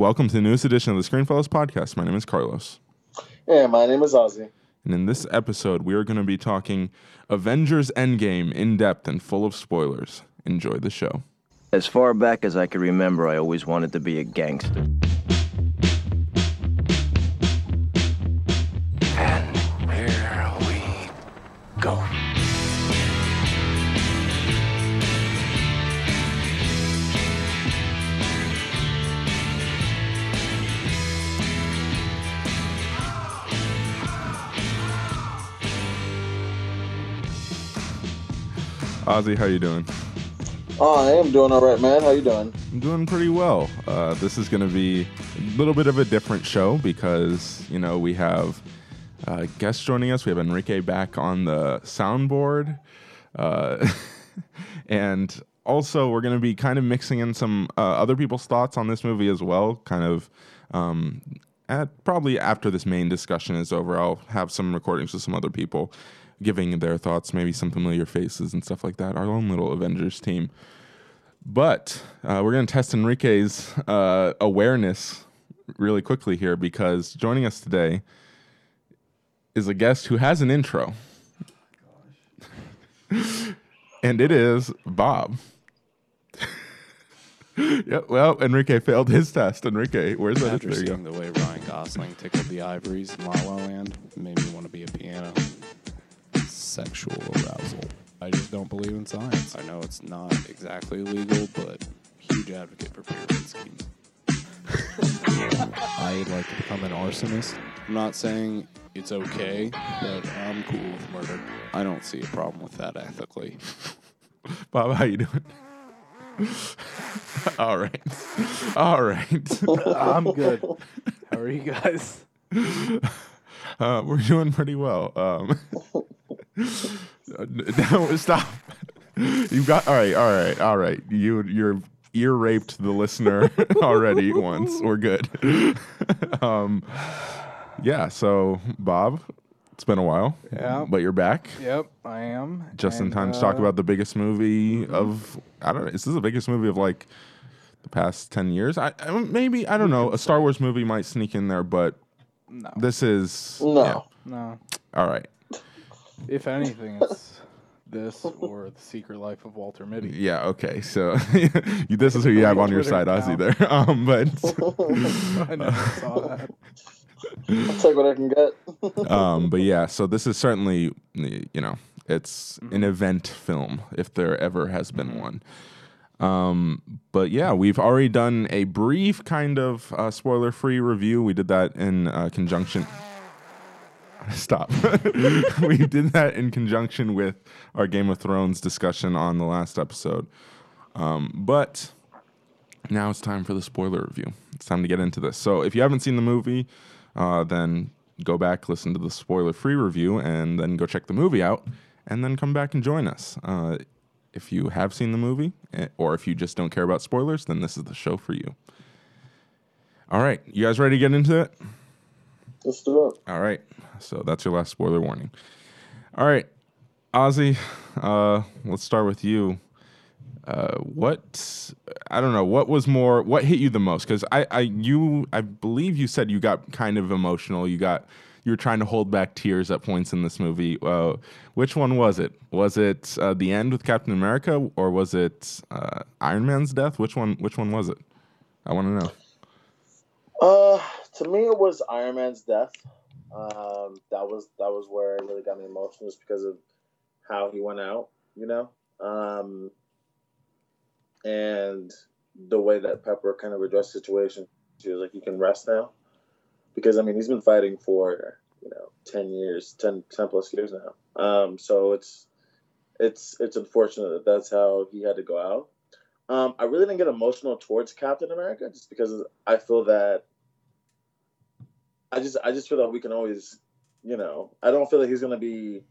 Welcome to the newest edition of the Screenfellows podcast. My name is Carlos. Hey, my name is Ozzy. And in this episode, we are going to be talking Avengers Endgame in depth and full of spoilers. Enjoy the show. As far back as I can remember, I always wanted to be a gangster. And here we go. Ozzy, how you doing? Oh, I am doing all right, man. How you doing? I'm doing pretty well. Uh, this is going to be a little bit of a different show because, you know, we have uh, guests joining us. We have Enrique back on the soundboard. Uh, and also, we're going to be kind of mixing in some uh, other people's thoughts on this movie as well. Kind of um, at probably after this main discussion is over, I'll have some recordings with some other people giving their thoughts, maybe some familiar faces and stuff like that. Our own little Avengers team. But uh, we're going to test Enrique's uh, awareness really quickly here because joining us today is a guest who has an intro. and it is Bob. yeah, well, Enrique failed his test. Enrique, where's that? After seeing the way Ryan Gosling tickled the ivories in La La Land, made me want to be a piano. Sexual arousal. I just don't believe in science. I know it's not exactly legal, but huge advocate for pyramid schemes. I'd like to become an arsonist. I'm not saying it's okay, but I'm cool with murder. I don't see a problem with that ethically. Bob, how you doing? All right. All right. I'm good. How are you guys? Uh, we're doing pretty well. Um, no, stop. You got all right, all right, all right. You you're ear raped the listener already once. We're good. um, yeah. So Bob, it's been a while. Yeah. But you're back Yep, I am. just in And, time to talk uh, about the biggest movie of I don't know. Is this the biggest movie of like the past ten years? I, I maybe I don't know. A Star Wars movie might sneak in there, but No, this is No. yeah. no. All right. If anything, it's this or the Secret Life of Walter Mitty. Yeah. Okay. So this is who you have on your side, Twitter Ozzy. There. Um, but I never saw that. I'll take what I can get. um, but yeah. So this is certainly you know it's an event film if there ever has been one. Um, but yeah, we've already done a brief kind of uh, spoiler-free review. We did that in uh, conjunction. Stop. we did that in conjunction with our Game of Thrones discussion on the last episode. Um, but now it's time for the spoiler review. It's time to get into this. So if you haven't seen the movie, uh, then go back, listen to the spoiler-free review, and then go check the movie out, and then come back and join us. Uh, if you have seen the movie, eh, or if you just don't care about spoilers, then this is the show for you. All right, you guys ready to get into it? Let's do it. All right. So that's your last spoiler warning. All right, Ozzy. Uh, let's start with you. Uh, what I don't know. What was more? What hit you the most? Because I, I, you, I believe you said you got kind of emotional. You got, you were trying to hold back tears at points in this movie. Uh, which one was it? Was it uh, the end with Captain America, or was it uh, Iron Man's death? Which one? Which one was it? I want to know. Uh, to me, it was Iron Man's death. Um, that was that was where it really got me emotional, just because of how he went out, you know, um, and the way that Pepper kind of addressed the situation. She was like, "You can rest now," because I mean, he's been fighting for you know ten years, 10, 10 plus years now. Um, so it's it's it's unfortunate that that's how he had to go out. Um, I really didn't get emotional towards Captain America just because I feel that I just I just feel that we can always, you know, I don't feel that he's gonna be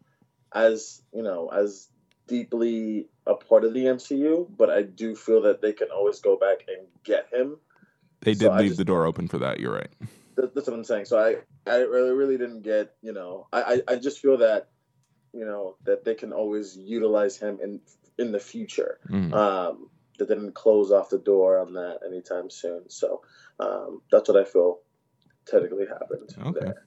as you know as deeply a part of the MCU, but I do feel that they can always go back and get him. They did I leave just- the door open for that. You're right. That, that's what I'm saying. So I I really really didn't get you know I, I I just feel that you know that they can always utilize him in in the future. Mhm. Um, that they didn't close off the door on that anytime soon. So um, that's what I feel technically happened Okay. there.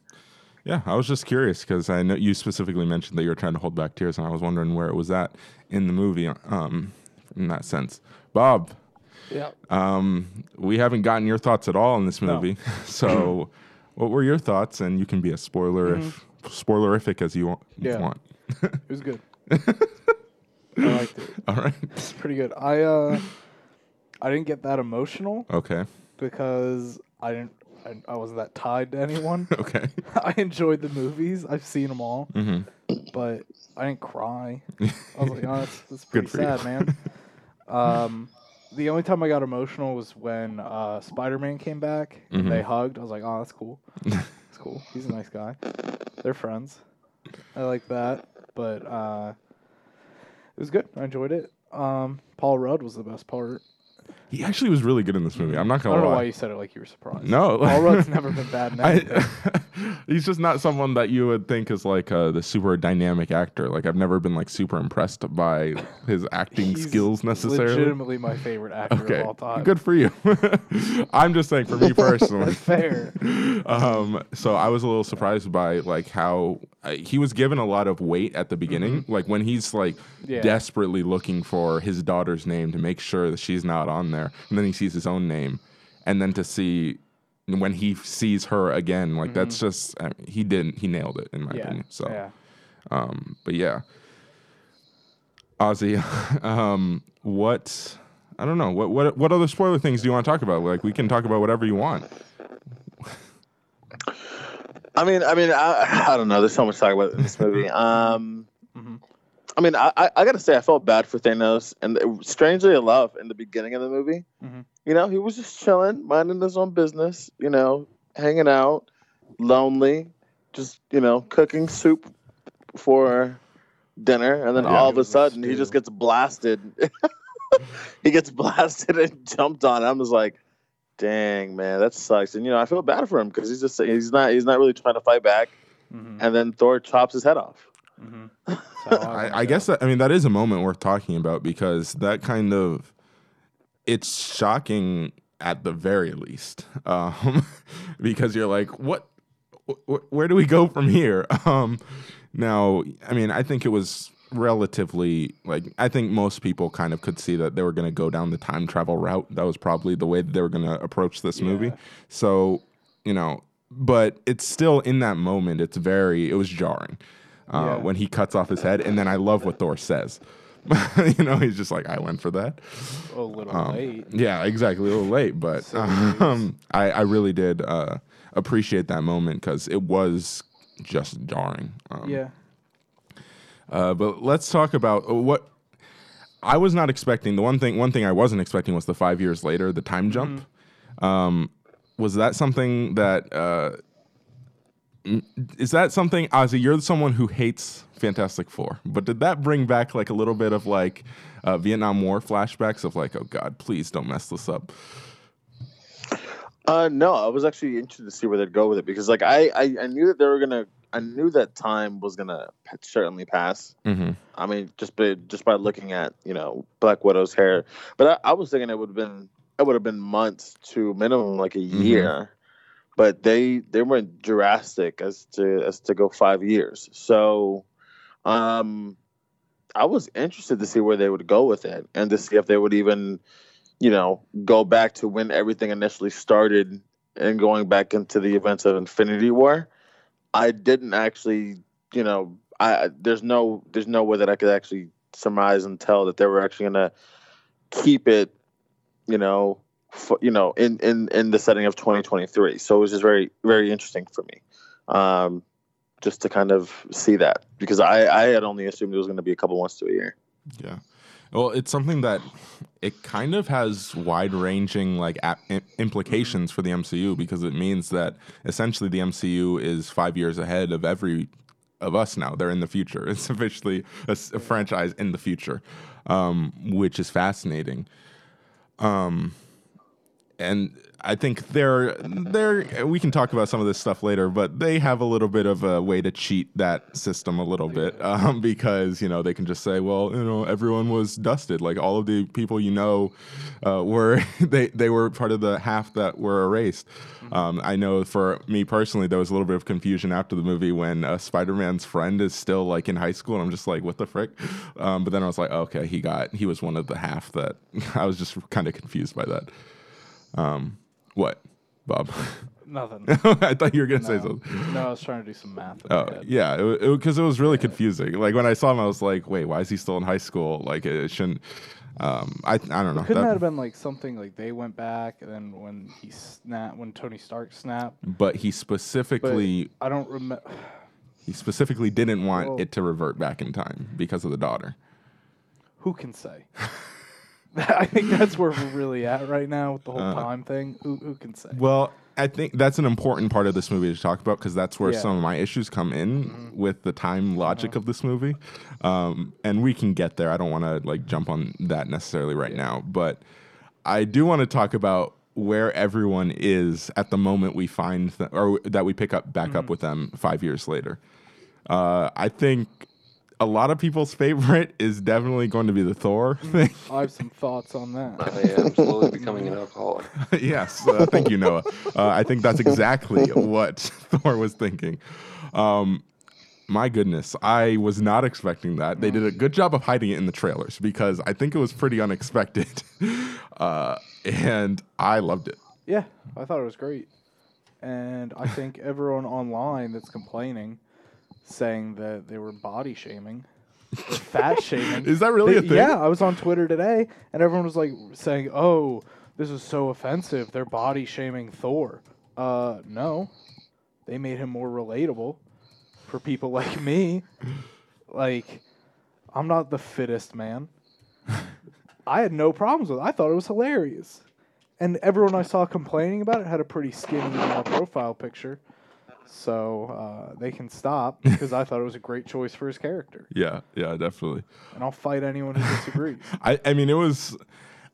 Yeah, I was just curious because I know you specifically mentioned that you were trying to hold back tears, and I was wondering where it was at in the movie. Um, in that sense, Bob, Yeah. um, we haven't gotten your thoughts at all in this No. movie. so, what were your thoughts? And you can be as spoiler if spoilerific as you want. Mm-hmm. Yeah. want. It was good. I liked it. all right. It's pretty good. I uh, I didn't get that emotional Okay. because I didn't. I, I wasn't that tied to anyone. Okay. I enjoyed the movies. I've seen them all, hmm but I didn't cry. I was like, oh, that's, that's pretty sad, man. Um, the only time I got emotional was when uh, Spider Man came back and Mhm. they hugged. I was like, oh, that's cool. That's cool. He's a nice guy. They're friends. I like that. But uh, it was good. I enjoyed it. Um, Paul Rudd was the best part. He actually was really good in this movie. I'm not gonna I don't know why you said it like you were surprised. No, Paul Rudd's never been bad in. I, he's just not someone that you would think is like uh, the super dynamic actor. Like I've never been like super impressed by his acting He's skills necessarily. Legitimately my favorite actor Okay, of all time. good for you. I'm just saying for me personally. That's fair. um, so I was a little surprised by like how uh, he was given a lot of weight at the beginning. Like when he's like Mm-hmm. Yeah. desperately looking for his daughter's name to make sure that she's not on there, and then he sees his own name, and then to see when he sees her again, like that's just I mean, he didn't he nailed it in my Mm-hmm. Yeah. opinion. So, yeah. um, but yeah, Ozzy, um, what? I don't know. What what what other spoiler things do you want to talk about? Like we can talk about whatever you want. I mean, I mean, I, I don't know. There's so much to talk about in this movie. Um. I mean, I, I, I gotta say, I felt bad for Thanos, and it- strangely enough, in the beginning of the movie, Mhm. you know, he was just chilling, minding his own business, you know, hanging out, lonely, just you know, cooking soup for dinner, and then Yeah, all of a sudden, he just gets blasted. he gets blasted and jumped on. I'm just like, dang man, that sucks. And you know, I feel bad for him because he's just he's not he's not really trying to fight back. Mhm. And then Thor chops his head off. Mhm. So I, I guess that, I mean that is a moment worth talking about because that kind of it's shocking at the very least um, because you're like what wh- where do we go from here? Um, now I mean I think it was relatively like I think most people kind of could see that they were going to go down the time travel route. That was probably the way that they were going to approach this movie. So you know but it's still in that moment it's very it was jarring uh, Yeah. when he cuts off his head and then i love what thor says you know he's just like i went for that a little um, late. yeah exactly a little late but So um, I, I really did uh, appreciate that moment because it was just jarring um, Yeah. uh, but let's talk about uh, what I was not expecting. The one thing, one thing I wasn't expecting was the five years later, the time jump. Um, was that something that uh, is that something, Ozzy? You're someone who hates Fantastic Four, but did that bring back like a little bit of like uh, Vietnam War flashbacks of like, oh God, please don't mess this up? Uh, no, I was actually interested to see where they'd go with it because, like, I, I, I knew that they were gonna, I knew that time was gonna certainly pass. Mm-hmm. I mean, just by just by looking at you know Black Widow's hair, but I, I was thinking it would have been it would have been months to minimum like a Mhm. year, but they they weren't drastic as to as to go five years. So, um, I was interested to see where they would go with it and to see if they would even, you know, go back to when everything initially started and going back into the events of Infinity War. I didn't actually, you know, I there's no there's no way that I could actually surmise and tell that they were actually gonna keep it, you know, for, you know, in in in the setting of 2023. So it was just very very interesting for me, um, just to kind of see that because I I had only assumed it was going to be a couple months to a year. Yeah. Well, it's something that it kind of has wide-ranging like implications for the MCU because it means that essentially the MCU is five years ahead of every of us now. They're in the future. It's officially a franchise in the future, um, which is fascinating. Um, and I think they're they're we can talk about some of this stuff later, but they have a little bit of a way to cheat that system a little bit um, because you know they can just say, well, you know, everyone was dusted, like all of the people you know uh, were they they were part of the half that were erased. Um, I know for me personally, there was a little bit of confusion after the movie when uh, Spider-Man's friend is still like in high school, and I'm just like, what the frick? Um, but then I was like, okay, he got he was one of the half that I was just kind of confused by that. Um, what, Bob? Nothing. I thought you were gonna say something. no, I was trying to do some math. Oh head. yeah, because it, because it, was really confusing. Like when I saw him, I was like, "Wait, why is he still in high school? Like it shouldn't." Um, I I don't know. Couldn't That- that have been like something like they went back and then when he snapped, when Tony Stark snapped? but he But specifically I don't remember. he specifically didn't want Well- it to revert back in time because of the daughter. Who can say? I think that's where we're really at right now with the whole Uh, time thing. Who who can say? Well, I think that's an important part of this movie to talk about because that's where Yeah. Mm-hmm. some of my issues come in with the time logic of this movie. Um, and we can get there. I don't want to like jump on that necessarily right now, but I do want to talk about where everyone is at the moment we find th- or that we pick up back Mm-hmm. up with them five years later. Uh, I think a lot of people's favorite is definitely going to be the Thor thing. I have some thoughts on that. I am slowly becoming an alcoholic. yes, uh, thank you, Noah. Uh, I think that's exactly what Thor was thinking. Um, my goodness, I was not expecting that. They did a good job of hiding it in the trailers because I think it was pretty unexpected, uh, and I loved it. Yeah, I thought it was great. And I think everyone online that's complaining, saying that they were body shaming, or fat shaming. Is that really they- a thing? Yeah, I was on Twitter today, and everyone was like saying, "Oh, this is so offensive. They're body shaming Thor." Uh, no, they made him more relatable for people like me. Like, I'm not the fittest man. I had no problems with it. I thought it was hilarious. And everyone I saw complaining about it had a pretty skinny uh, profile picture. So uh, they can stop because I thought it was a great choice for his character. Yeah, yeah, definitely. And I'll fight anyone who disagrees. I, I mean, it was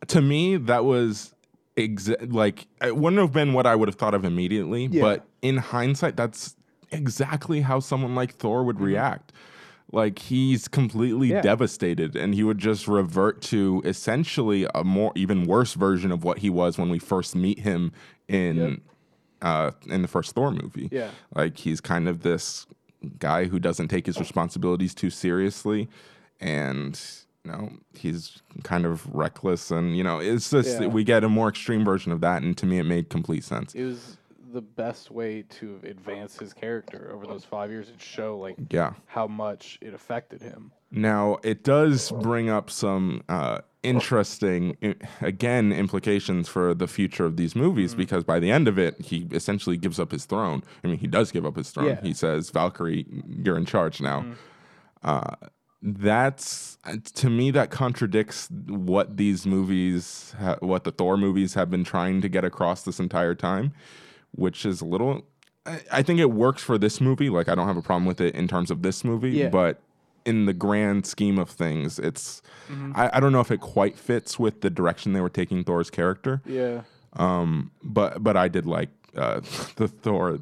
to me that was exa- like it wouldn't have been what I would have thought of immediately, Yeah. but in hindsight, that's exactly how someone like Thor would react. Like he's completely Mm-hmm. Yeah. devastated, and he would just revert to essentially a more even worse version of what he was when we first meet him in Yep. Uh, in the first Thor movie. Yeah. like he's kind of this guy who doesn't take his responsibilities too seriously, and you know he's kind of reckless, and you know it's just Yeah. we get a more extreme version of that, and to me it made complete sense. it was the best way to advance his character over those five years and show like Yeah. how much it affected him. Now it does bring up some uh, interesting, again, implications for the future of these movies Mm-hmm. because by the end of it, he essentially gives up his throne. I mean, he does give up his throne. Yeah. Mm-hmm. He says, "Valkyrie, you're in charge now." Uh, that's uh, to me that contradicts what these movies, ha- what the Thor movies have been trying to get across this entire time, which is a little. I, I think it works for this movie. Like I don't have a problem with it in terms of this movie, Yeah. but in the grand scheme of things, it's. Mm-hmm. I, I don't know if it quite fits with the direction they were taking Thor's character. Yeah. Um, but but I did like uh, the Thor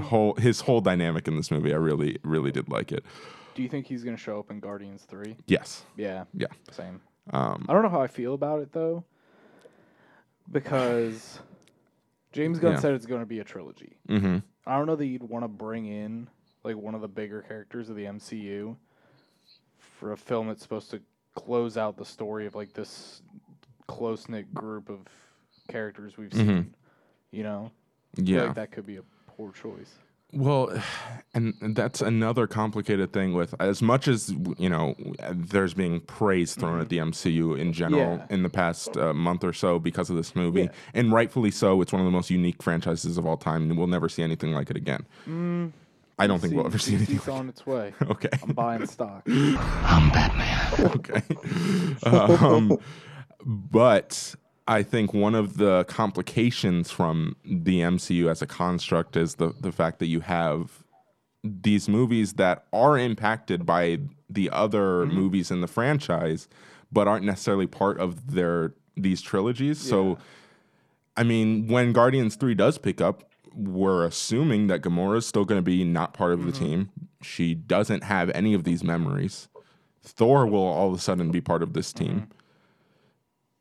whole his whole dynamic in this movie. I really really did like it. Do you think he's going to show up in Guardians 3? Yes. Yeah. Yeah. Same. Um, I don't know how I feel about it though, because James Gunn Yeah. said it's going to be a trilogy. hmm I don't know that you'd want to bring in like one of the bigger characters of the MCU for a film that's supposed to close out the story of like this close knit group of characters we've seen. You know, I feel Yeah. like that could be a poor choice. Well, and that's another complicated thing with as much as you know, there's being praise thrown at the MCU in general Mm-hmm. Yeah. in the past uh, month or so because of this movie, Yeah. and rightfully so. It's one of the most unique franchises of all time, and we'll never see anything like it again. I don't think we'll ever see anything. DC's on its way. Okay. I'm buying stock. I'm Batman. okay. um, but I think one of the complications from the MCU as a construct is the the fact that you have these movies that are impacted by the other mm-hmm. movies in the franchise, but aren't necessarily part of their these trilogies. So I mean, when Guardians 3 does pick up, we're assuming that Gamora is still going to be not part of the mm-hmm. team. She doesn't have any of these memories. Thor will all of a sudden be part of this team.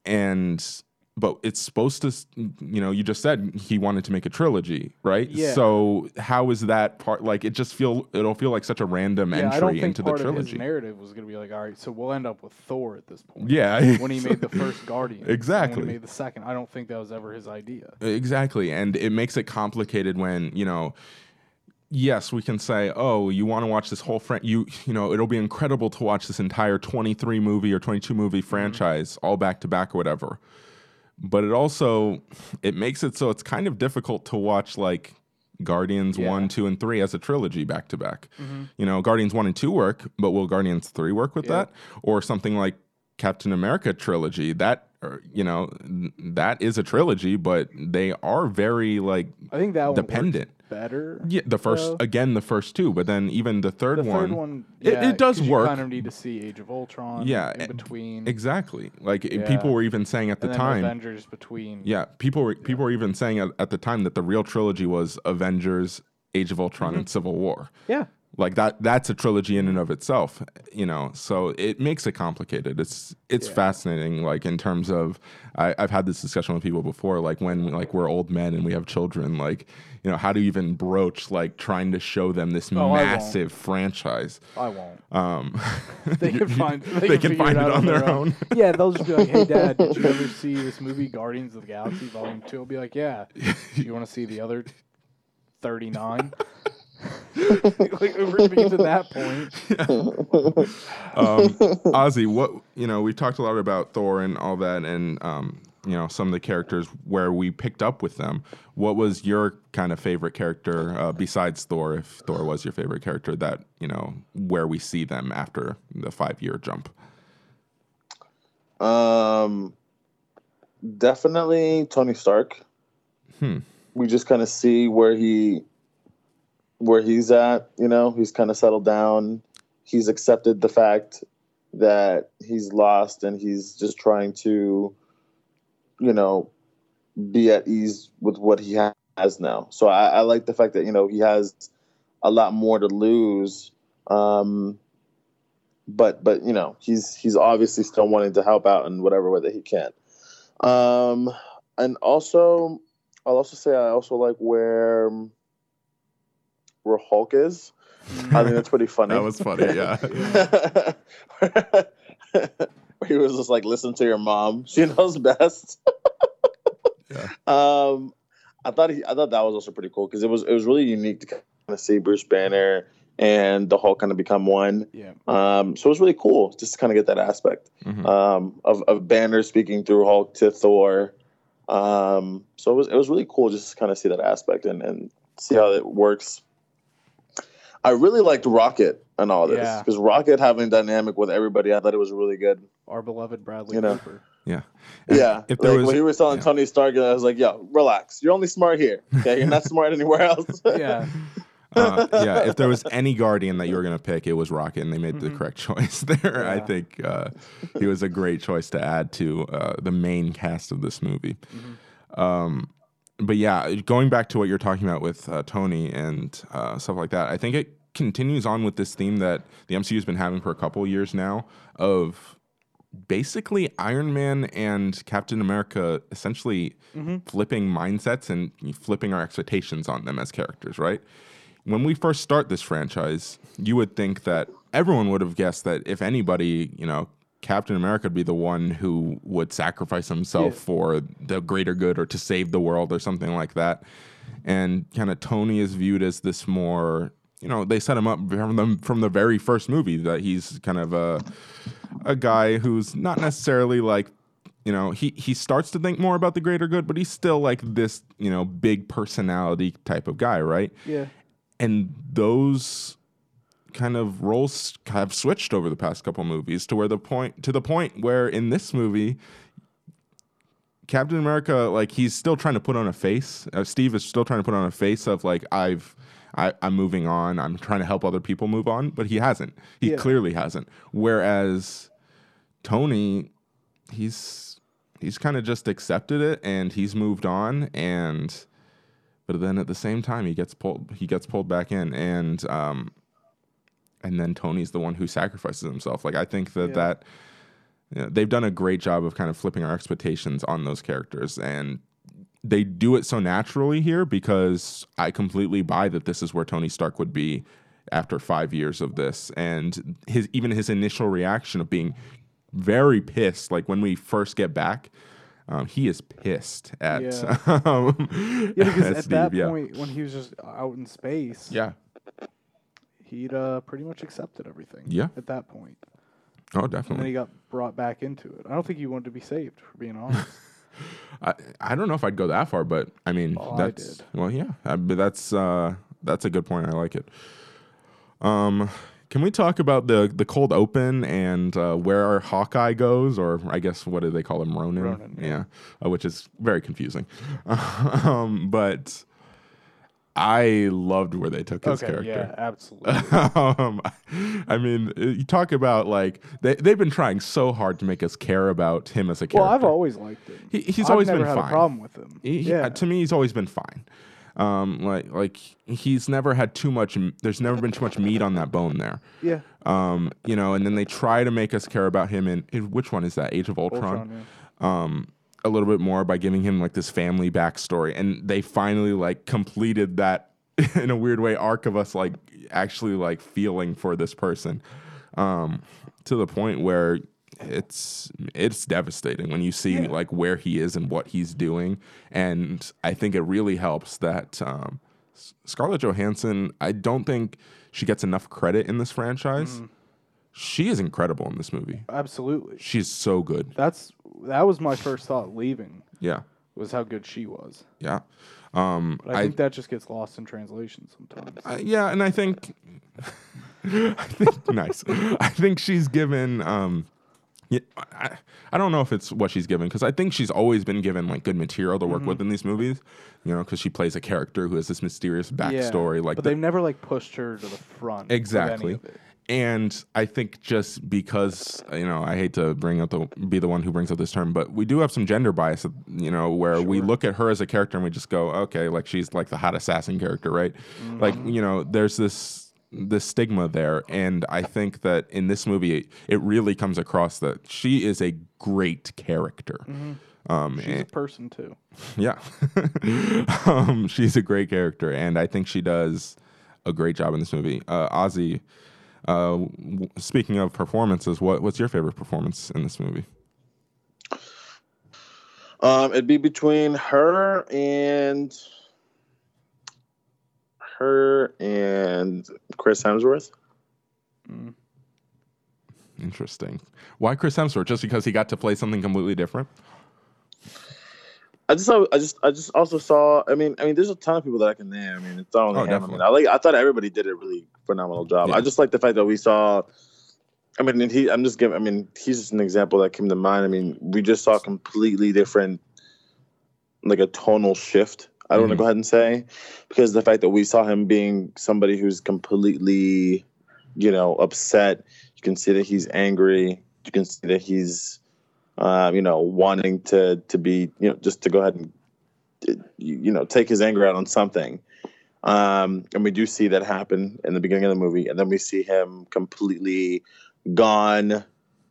Mm-hmm. And but it's supposed to you know, you just said he wanted to make a trilogy, right? Yeah. So how is that part like it just feel it'll feel like such a random Yeah, I entry don't think into the part of his narrative was going to be like, all right, so we'll end up with Thor at this point. Yeah. when he made the first Guardian. Exactly. When he made the second. I don't think that was ever his idea. Exactly. And it makes it complicated when, you know, yes, we can say, "Oh, you want to watch this whole fran- you you know, it'll be incredible to watch this entire 23 movie or 22 movie Mm-hmm. franchise all back to back or whatever." But it also it makes it so it's kind of difficult to watch like Guardians Yeah. 1, 2 and 3 as a trilogy back to back. Mm-hmm. You know, Guardians 1 and 2 work, but will Guardians 3 work with Yeah. that or something like Captain America trilogy? That or, you know, that is a trilogy, but they are very like I think that dependent. better. Yeah, the first though. again, the first two, but then even the third The one, third one, it- yeah, it does work. You kind of need to see Age of Ultron. Yeah, in between. exactly. Like Yeah. people were even saying at the time, Avengers between. yeah, people were people were even saying at, at the time that the real trilogy was Avengers, Age of Ultron, Mm-hmm. and Civil War. Yeah. Like that that's a trilogy in and of itself, you know. So it makes it complicated. It's it's Yeah. fascinating, like in terms of I, I've had this discussion with people before, like when like we're old men and we have children, like, you know, how do you even broach like trying to show them this Oh, I massive franchise? I won't. Um, They can find. They, they can, can find it, it out on their own. yeah, they'll just be like, "Hey, Dad, did you ever see this movie Guardians of the Galaxy Volume 2? I'll be like, "Yeah." you want to see the other thirty-nine? like we're getting to that point. um, Ozzy, what you know, we talked a lot about Thor and all that, and um, you know, some of the characters where we picked up with them. What was your kind of favorite character uh, besides Thor? If Thor was your favorite character, that you know, where we see them after the five-year jump. Um, definitely Tony Stark. Hmm. We just kind of see where he, where he's at. You know, he's kind of settled down. He's accepted the fact that he's lost, and he's just trying to, you know, be at ease with what he has now. So I, I like the fact that you know he has a lot more to lose. Um, but but you know he's he's obviously still wanting to help out in whatever way that he can. Um, and also, I'll also say I also like where where Hulk is. I think that's pretty funny. That was funny, yeah. Where he was just like, "Listen to your mom; she knows best." Yeah. Um, I thought he, I thought that was also pretty cool because it was it was really unique to kind of see Bruce Banner and the Hulk kind of become one. Yeah. Um, so it was really cool just to kind of get that aspect Mhm. um, of, of Banner speaking through Hulk to Thor. Um, so it was it was really cool just to kind of see that aspect and, and see how it works. I really liked Rocket and all this Yeah. because Rocket having dynamic with everybody, I thought it was really good. Our beloved Bradley You know. Cooper. Yeah. And yeah, If there like was, when he was telling yeah. Tony Stark, I was like, "Yo, relax. You're only smart here. Okay, you're not smart anywhere else." Yeah. uh, yeah, if there was any guardian that you were going to pick, it was Rocket, and they made the Mhm. correct choice there. I think uh, he was a great choice to add to uh, the main cast of this movie. Mhm. Um, but yeah, going back to what you're talking about with uh, Tony and uh, stuff like that, I think it continues on with this theme that the MCU has been having for a couple years now of basically Iron Man and Captain America essentially Mhm. flipping mindsets and flipping our expectations on them as characters, right? When we first start this franchise, you would think that everyone would have guessed that if anybody, you know, Captain America would be the one who would sacrifice himself Yeah. for the greater good or to save the world or something like that. And kind of Tony is viewed as this more, you know, they set him up from the, from the very first movie that he's kind of a a guy who's not necessarily like you know he he starts to think more about the greater good but he's still like this you know big personality type of guy right Yeah. and those kind of roles have switched over the past couple movies to where the point to the point where in this movie Captain America like he's still trying to put on a face uh, Steve is still trying to put on a face of like I've I, I'm moving on. I'm trying to help other people move on, but he hasn't. He Yeah. clearly hasn't. Whereas Tony, he's he's kind of just accepted it and he's moved on and but then at the same time he gets pulled he gets pulled back in and um and then Tony's the one who sacrifices himself. Like I think that Yeah. that you know, they've done a great job of kind of flipping our expectations on those characters and they do it so naturally here because I completely buy that this is where Tony Stark would be after 5 years of this and his even his initial reaction of being very pissed like when we first get back um, he is pissed at Yeah. um, Yeah, because at at that yeah. point, when he was just out in space, yeah he'd uh, pretty much accepted everything. Yeah. At that point, oh definitely. and then he got brought back into it. I don't think he wanted to be saved, for being honest. I, I don't know if I'd go that far, but I mean, Oh, I that's did. well, yeah, uh, but that's uh, that's a good point. I like it. Um, can we talk about the the cold open and uh, where our Hawkeye goes, or I guess what do they call him, Ronin? Ronin, yeah. yeah, uh, which is very confusing. um, but I loved where they took his okay, character. yeah, absolutely. um, I mean, you talk about like they they've been trying so hard to make us care about him as a character. well, I've always liked him. He- he's I've always been fine. a problem with him. He- he- yeah, to me, he's always been fine. Um, like like he's never had too much. There's never been too much meat on that bone there. yeah. Um, you know, and then they try to make us care about him in, in which one is that? Age of Ultron. Ultron, yeah. Um, a little bit more by giving him like this family backstory, and they finally like completed that in a weird way arc of us like actually like feeling for this person, um, to the point where it's it's devastating when you see Yeah. like where he is and what he's doing, and I think it really helps that um, Scarlett Johansson. I don't think she gets enough credit in this franchise. She is incredible in this movie. Absolutely. She's so good. That's that was my first thought leaving Yeah. was how good she was. Yeah. Um, But I, I, think that just gets lost in translation sometimes. I- yeah, and I think, I think nice. I think she's given. Um, yeah, I, I don't know if it's what she's given because I think she's always been given like good material to work Mm-hmm. with in these movies. You know, because she plays a character who has this mysterious backstory. like but the- they've never like pushed her to the front. of any Exactly. And I think just because you know, I hate to bring up the be the one who brings up this term, but we do have some gender bias. You know, where we look at her as a character and we just go, okay, like she's like the hot assassin character, right? Like you know, there's this this stigma there, and I think that in this movie, it, it really comes across that she is a great character. Um, She's a person too. yeah. um, she's a great character, and I think she does a great job in this movie. Uh, Ozzy, uh, w- speaking of performances, what, what's your favorite performance in this movie? Um, it'd be between her and her and Chris Hemsworth. Interesting. Why Chris Hemsworth? Just because he got to play something completely different? I just, I just, I just also saw. I mean, I mean, there's a ton of people that I can name. I mean, it's only Oh, him. I, mean, definitely. I like. I thought everybody did a really phenomenal job. Yeah. I just like the fact that we saw. I mean, and he. I'm just giving. I mean, he's just an example that came to mind. I mean, we just saw completely different, like a tonal shift. I don't want Mhm. to go ahead and say, because the fact that we saw him being somebody who's completely, you know, upset. You can see that he's angry. You can see that he's, uh, you know, wanting to to be, you know, just to go ahead and, uh, you know, take his anger out on something. Um, and we do see that happen in the beginning of the movie, and then we see him completely gone,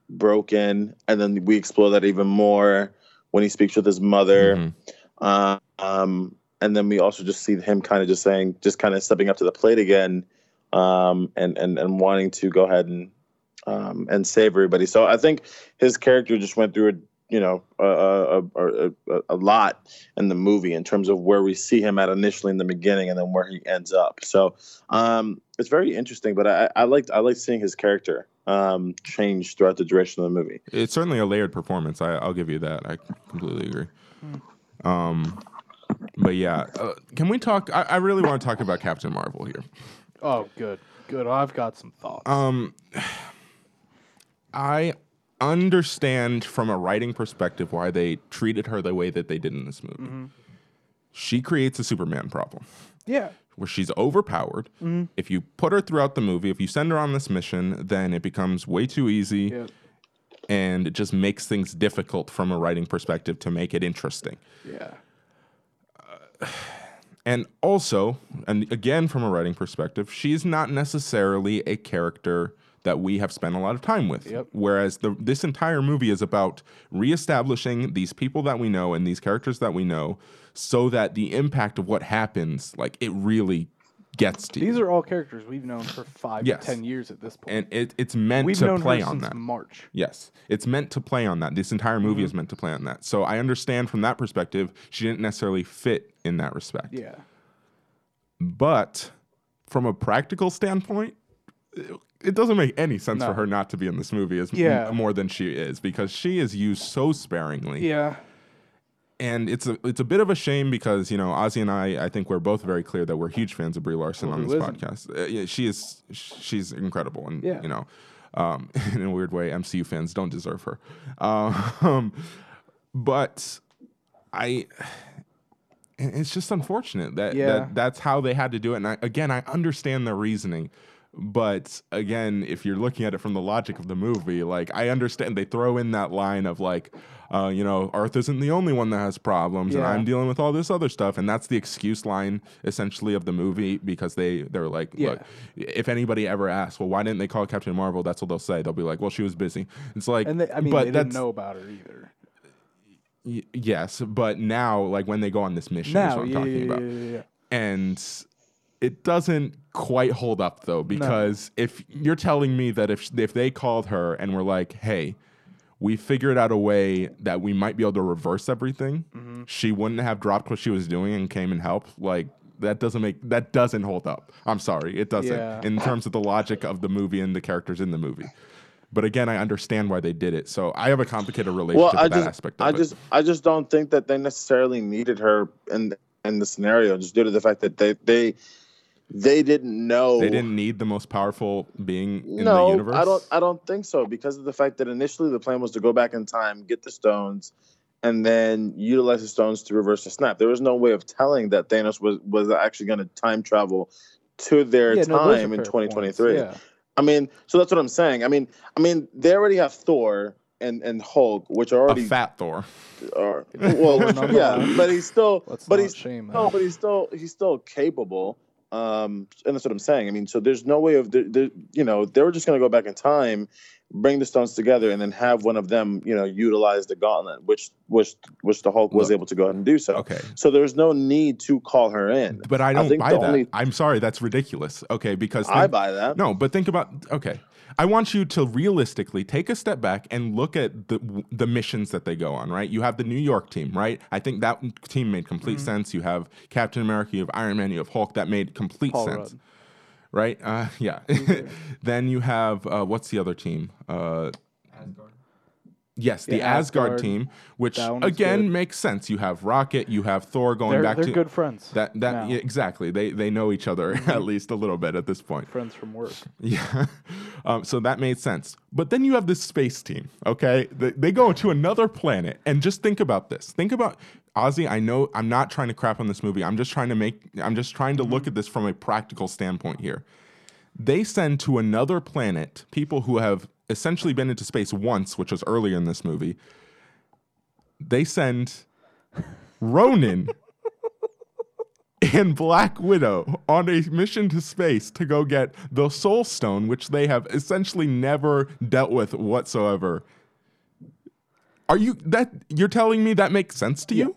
broken, and then we explore that even more when he speaks with his mother. Mhm. Um, and then we also just see him kind of just saying, just kind of stepping up to the plate again, um, and and and wanting to go ahead and um, and save everybody. So I think his character just went through a you know a a, a, a, a lot in the movie in terms of where we see him at initially in the beginning and then where he ends up. So um, it's very interesting. But I, I liked I liked seeing his character um, change throughout the duration of the movie. It's certainly a layered performance. I, I'll give you that. I completely agree. Um, but yeah, uh, can we talk? I, I really want to talk about Captain Marvel here. Oh, good, good. I've got some thoughts. Um, I understand from a writing perspective why they treated her the way that they did in this movie. Mm-hmm. She creates a Superman problem yeah, where she's overpowered. Mm-hmm. If you put her throughout the movie, if you send her on this mission, then it becomes way too easy. yeah. and it just makes things difficult from a writing perspective to make it interesting. Yeah. And also, and again from a writing perspective, she's not necessarily a character that we have spent a lot of time with. Yep. Whereas the this entire movie is about reestablishing these people that we know and these characters that we know so that the impact of what happens, like it really gets to These you. are all characters we've known for five Yes. to ten years at this point. and it, it's meant we've to known play on that. March. Yes, it's meant to play on that. This entire movie Mm-hmm. is meant to play on that. So I understand from that perspective, she didn't necessarily fit in that respect. Yeah. But from a practical standpoint, it- doesn't make any sense No. for her not to be in this movie as m- more than she is because she is used so sparingly. Yeah. And it's a it's a bit of a shame because you know Ozzy and I I think we're both very clear that we're huge fans of Brie Larson Well, on this isn't? podcast. Uh, yeah, she is she's incredible and Yeah. you know um, in a weird way MCU fans don't deserve her. Um, but I it's just unfortunate that, Yeah. that that's how they had to do it. And I, again, I understand the reasoning, but again, if you're looking at it from the logic of the movie, like I understand they throw in that line of like, uh, you know, Earth isn't the only one that has problems, and I'm dealing with all this other stuff, and that's the excuse line essentially of the movie because they they're like, Yeah. look, if anybody ever asks, well, why didn't they call Captain Marvel? That's what they'll say. They'll be like, well, she was busy. It's like, And they, I mean, but they didn't know about her either. Y- yes, but now, like when they go on this mission, is what I'm yeah, talking yeah, about. yeah, yeah, yeah. And it doesn't quite hold up though, because if you're telling me that if if they called her and were like, "Hey, we figured out a way that we might be able to reverse everything," Mm-hmm. she wouldn't have dropped what she was doing and came and helped. Like that doesn't make that doesn't hold up. I'm sorry, it doesn't Yeah. in terms of the logic of the movie and the characters in the movie. But again, I understand why they did it. So I have a complicated relationship Well, I with that just, aspect of I it. just, I just don't think that they necessarily needed her in in the scenario, just due to the fact that they they they didn't know. They didn't need the most powerful being in the universe. I don't. I don't think so because of the fact that initially the plan was to go back in time, get the stones, and then utilize the stones to reverse the snap. There was no way of telling that Thanos was was actually going to time travel to their Yeah, no, time in 2023. Yeah. I mean, so that's what I'm saying. I mean, I mean, they already have Thor and and Hulk, which are a already fat Thor. are well, No, no, yeah, but he's still, Let's but not he's shame no, but he's still he's still capable. Um, and that's what I'm saying. I mean, so there's no way of the, the you know they were just gonna go back in time, bring the stones together, and then have one of them you know utilize the gauntlet, which which which the Hulk was Look. able to go ahead and do so. Okay. So there's no need to call her in. But I don't think buy that. only- I'm sorry, that's ridiculous. Okay, because I buy that. No, but think about okay. I want you to realistically take a step back and look at the the missions that they go on, right? You have the New York team, right? I think that team made complete Mm-hmm. sense. You have Captain America, you have Iron Man, you have Hulk. That made complete Paul sense. Rudd. Right? Uh, yeah. then you have uh, what's the other team? Uh, Yes, the Yeah, Asgard, Asgard. team, which That one was again good. makes sense. You have Rocket, you have Thor going They're, back they're to good friends. that that yeah, exactly. They they know each other at least a little bit at this point. Friends from work. Yeah. Um, so that made sense. But then you have this space team, okay? They, they go to another planet. And just think about this. Think about Ozzy. I know I'm not trying to crap on this movie. I'm just trying to make, I'm just trying to look at this from a practical standpoint here. They send to another planet people who have essentially been into space once, which was earlier in this movie. They send Ronin and Black Widow on a mission to space to go get the Soul Stone, which they have essentially never dealt with whatsoever. Are you that you're telling me that makes sense to you?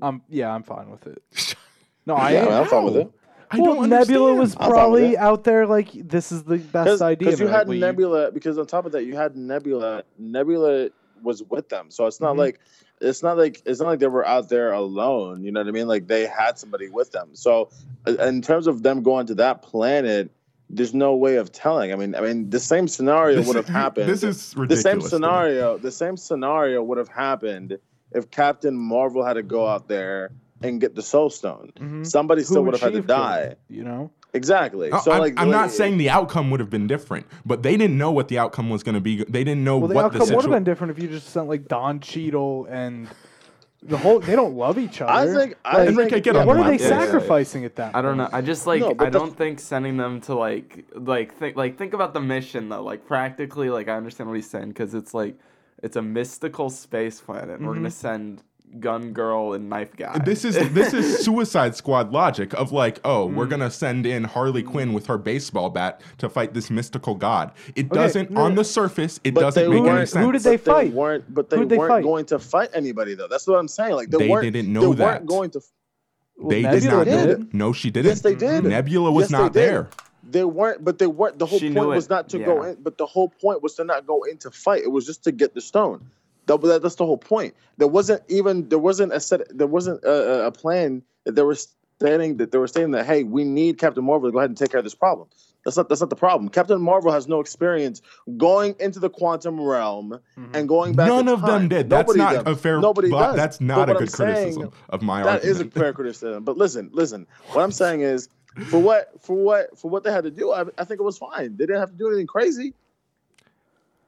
Um, yeah, I'm fine with it. No, I Yeah, am. I'm fine with it. I well, don't Nebula understand. was I'm fine with probably out there like this is the best idea. Because you had but Nebula, because on top of that, you had Nebula. Nebula was with them, so it's not Mhm. like it's not like it's not like they were out there alone. You know what I mean? Like they had somebody with them. So uh, in terms of them going to that planet, there's no way of telling. I mean, I mean, the same scenario would have happened. This is ridiculous. the same to me. scenario. The same scenario would have happened if Captain Marvel had to go out there and get the Soul Stone. Mhm. Somebody still would have had to she kill? die. You know, Exactly. Oh, so I'm, like, I'm not saying the outcome would have been different, but they didn't know what the outcome was going to be. They didn't know well, the what outcome the would have been different if you just sent like Don Cheadle and the whole they don't love each other. I think I Like, Enrique, think get on what are they line. Yeah, yeah, yeah. sacrificing at that? I don't know. I just like No, I don't think sending them to like like think like think about the mission though. Like practically, like I understand what he's saying because it's like it's a mystical space planet. and We're Mm-hmm. gonna send gun girl and knife guy. This is this is Suicide Squad logic of like, oh, we're Mm. gonna send in Harley Quinn with her baseball bat to fight this mystical god. It Okay, doesn't no, on the surface. It But doesn't they make any sense. Who did they but they fight? weren't but they they weren't fight? going to fight anybody though. That's what I'm saying. Like they, They weren't didn't know they that. weren't going to Well, They did not know. did. that. No, she didn't. Yes, they did. Nebula was Yes, not did. there. They weren't, but they weren't. The whole She point was not to go in, but the whole point was to not go into fight. It was just to get the stone. That, that- that's the whole point. There wasn't even there wasn't a set. There wasn't a, a- a plan that they were stating that they were saying that hey, we need Captain Marvel to go ahead and take care of this problem. That's not that's not the problem. Captain Marvel has no experience going into the quantum realm mm-hmm. and going back. None in of them did. That's Nobody not does. a fair. Nobody but does. That's But not what a I'm good saying- criticism of my argument. That is a fair criticism. But listen, listen. What I'm saying is, for what for what for what they had to do, I, I think it was fine. They didn't have to do anything crazy.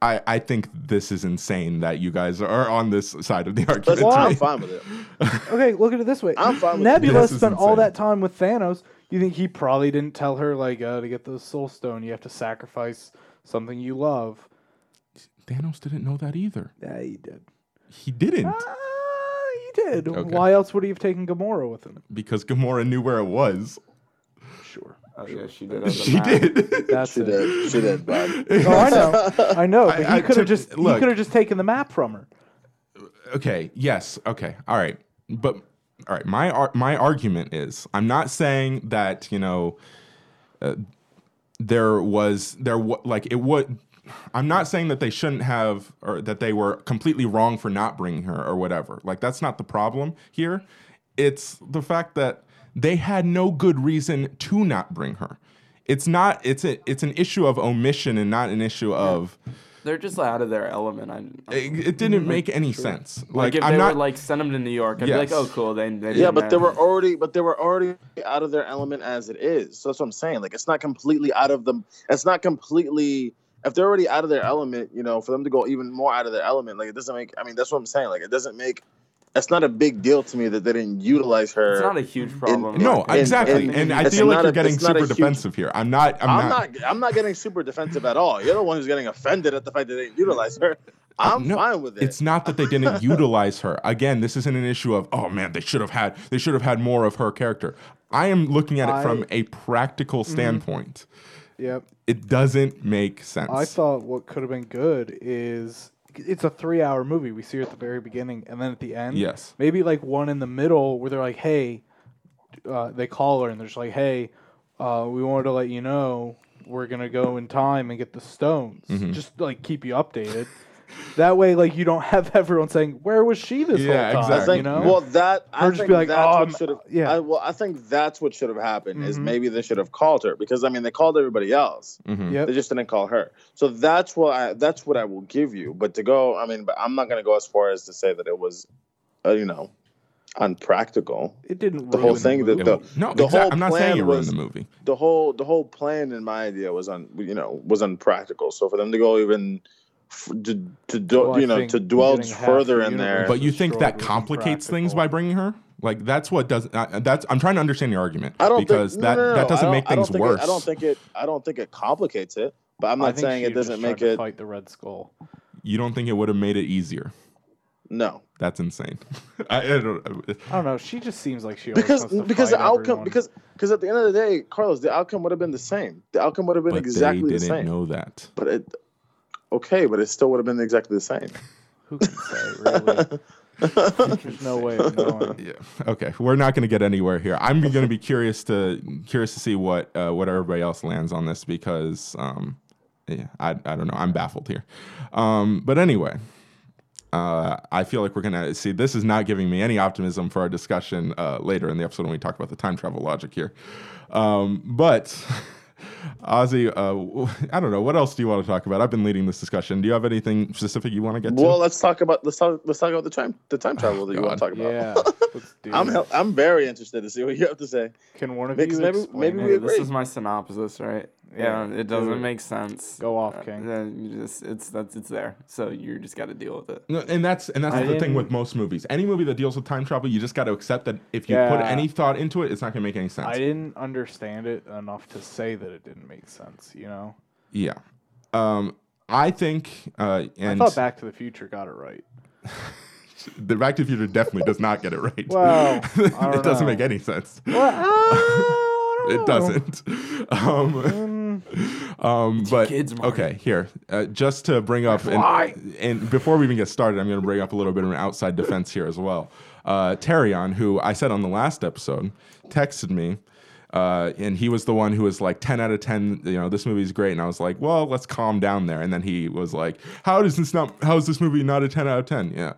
I, I think this is insane that you guys are on this side of the argument. Listen, I'm fine with it. Okay, look at it this way. I'm fine with Nebula This is spent all that time with Thanos. You think he probably didn't tell her like uh, to get the Soul Stone, you have to sacrifice something you love? Thanos didn't know that either. Yeah, he did. He didn't Ah, he did. Okay. Why else would he have taken Gamora with him? because Gamora knew where it was. Sure. Oh yeah, she did. on the She did. That's She it. did. She did, Bob. Oh, I know. I know. But I- I he could have took- just he could have just taken the map from her. okay yes okay all right but all right my ar- my argument is i'm not saying that you know uh, there was there wa- like it would i'm not saying that they shouldn't have or that they were completely wrong for not bringing her or whatever like that's not the problem here it's the fact that they had no good reason to not bring her it's not it's a it's an issue of omission and not an issue of They're just out of their element. I, it, it didn't make any sense like, like, if i'm they not were like send them to New York, I'd be like, oh cool. They, they Yeah, didn't but they were already, but they were already out of their element as it is. So that's what I'm saying. Like, it's not completely out of them. It's not completely. If they're already out of their element, you know, for them to go even more out of their element, like it doesn't make. I mean, that's what I'm saying. Like, it doesn't make. It's not a big deal to me that they didn't utilize her. It's not a huge problem. in No, my exactly. and And, I feel like you're a- getting a super huge- defensive here. I'm not. I'm, I'm not. not. I'm not getting super defensive at all. You're the one who's getting offended at the fact that they didn't utilize her. Uh, I'm no, fine with it. It's not that they didn't utilize her. Again, this isn't an issue of oh man, they should have had they should have had more of her character. I am looking at it from a practical mm-hmm. standpoint. Yep. It doesn't make sense. I thought what could have been good is it's a three hour movie. We see her at the very beginning and then at the end. Yes. Maybe like one in the middle where they're like, hey, uh, they call her and they're just like, hey, uh, we wanted to let you know we're going to go in time and get the stones. Mm-hmm. Just like keep you updated. That way, like, you don't have everyone saying, where was she this Yeah, whole time? Exactly. think, You know? well, that I Her just be like, that's "Oh, what should have. yeah. I, well, I think that's what should have happened. Is Mhm. maybe they should have called her because I mean they called everybody else. Mhm. Yep. They just didn't call her. So that's what I that's what I will give you. But to go, I mean, but I'm not gonna go as far as to say that it was, uh, you know, unpractical. It didn't the whole thing that movie. the no, the exact- whole I'm not saying plan it ruined was- the movie. the whole the whole plan in my idea was un you know was unpractical. So for them to go even f- to to do, Well, I you know to dwell further in there. But you think that was complicates things by bringing her? Like that's what does. Uh, that's I'm trying to understand your argument I don't because think, that no, no, no, that doesn't make things think worse. It, I don't think it. I don't think it complicates it. But I'm not saying it doesn't make it. fight the Red Skull. you don't think it would have made it easier. No, That's insane. I, I don't. I don't know. She just seems like she always because wants to because the outcome everyone. because because at the end of the day, Carlos, the outcome would have been the same. The outcome would have been But exactly they the didn't same. know that. But it okay, but it still would have been exactly the same. who can say really? There's no way of knowing. Yeah. Okay. We're not going to get anywhere here. I'm going to be curious to curious to see what uh, what everybody else lands on this because um, yeah, I I don't know. I'm baffled here. Um, but anyway, uh, I feel like we're gonna see. This is not giving me any optimism for our discussion uh, later in the episode when we talk about the time travel logic here. Um, but. Ozzy, uh, I don't know. What else do you want to talk about? I've been leading this discussion. Do you have anything specific you want to get to? Well, let's talk about let's talk let's talk about the time the time travel that you want to talk about. Yeah. I'm it. I'm very interested to see what you have to say. Can one of because you maybe- explain maybe it? we Hey, this is my synopsis, right? Yeah, Yeah, it doesn't do make sense. Go off, Uh, King. Then you just it's that's it's there. So you just got to deal with it. No, and that's and that's I the thing with most movies. Any movie that deals with time travel, you just got to accept that if you put any thought into it, it's not going to make any sense. I didn't understand it enough to say that it didn't make sense. You know, yeah. Um, I think, uh, and I thought Back to the Future got it right. the Back to the Future definitely does not get it right. Well, I it don't doesn't know. make any sense. Well, I don't It doesn't. Um, um, but kids, okay, here, uh, just to bring up, and, and before we even get started, I'm going to bring up a little bit of an outside defense here as well. Uh, Terrion, who I said on the last episode, texted me. Uh, and he was the one who was like 10 out of 10 you know this movie's great. And i was like well let's calm down there. And then he was like how does this not how is this movie not a 10 out of 10 yeah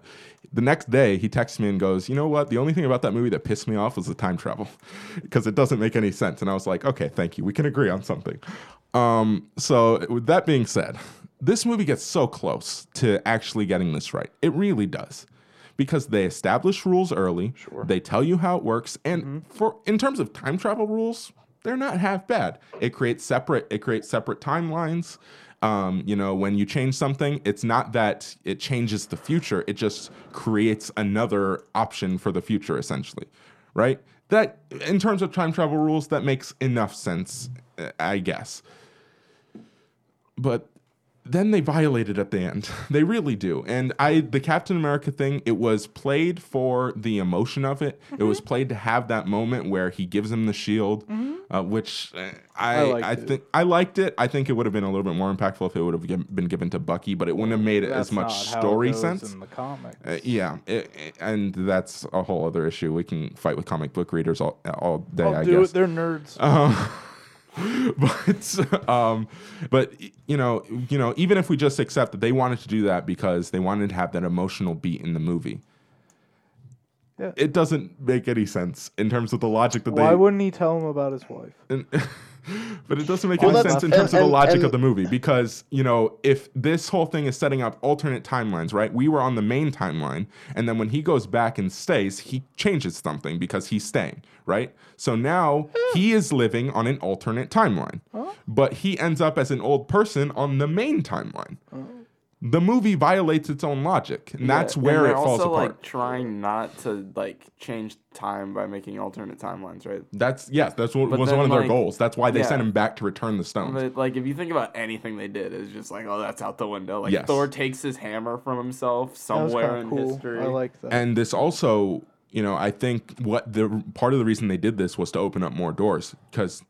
the next day he texts me and goes you know what? The only thing about that movie that pissed me off was the time travel because it doesn't make any sense. And i was like okay thank you. We can agree on something. Um, so with that being said this movie gets so close to actually getting this right. It really does. Because they establish rules early they tell you how it works and for in terms of time travel rules they're not half bad. It creates separate it creates separate timelines um, you know when you change something it's not that it changes the future it just creates another option for the future essentially right? That in terms of time travel rules that makes enough sense i guess. But then they violate it at the end. They really do. And I the Captain America thing, it was played for the emotion of it. It was played to have that moment where he gives him the shield, uh, which uh, I I I, think I liked it. I think it would have been a little bit more impactful if it would have gi- been given to Bucky, but it wouldn't have made that's as much not how it story goes sense. in the comics. Uh, yeah, it, it- and that's a whole other issue. We can fight with comic book readers all all day. I'll I do guess. it. They're nerds. Um, but um, but you know, you know, even if we just accept that they wanted to do that because they wanted to have that emotional beat in the movie, Yeah. it doesn't make any sense in terms of the logic that Why they. wouldn't he tell him about his wife? and- but it doesn't make Well, any sense in and- terms of the logic and- of the movie because you know if this whole thing is setting up alternate timelines right we were on the main timeline and then when he goes back and stays he changes something because he's staying right? So now he is living on an alternate timeline oh. but he ends up as an old person on the main timeline oh. The movie violates its own logic and that's Yeah, and where they're it falls also, apart like trying not to like change time by making alternate timelines, right? that's yes that's what But was then, one of their like, goals that's why they yeah. sent him back to return the stones But like, if you think about anything they did, it's just like, oh, that's out the window. Like Yes. Thor takes his hammer from himself somewhere in cool. history. I like that. and this also you know i think what the part of the reason they did this was to open up more doors because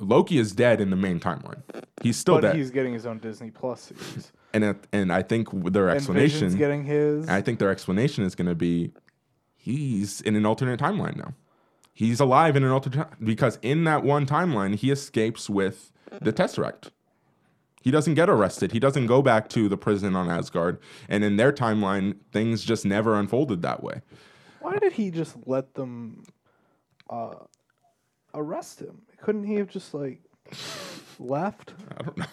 loki is dead in the main timeline he's still but dead he's getting his own Disney Plus series. And it- and i think their explanation Vision's getting his. i think their explanation is going to be he's in an alternate timeline now he's alive in an alternate because in that one timeline he escapes with the tesseract he doesn't get arrested. He doesn't go back to the prison on Asgard. And in their timeline, things just never unfolded that way. Why did he just let them uh, arrest him? Couldn't he have just like left? I don't know.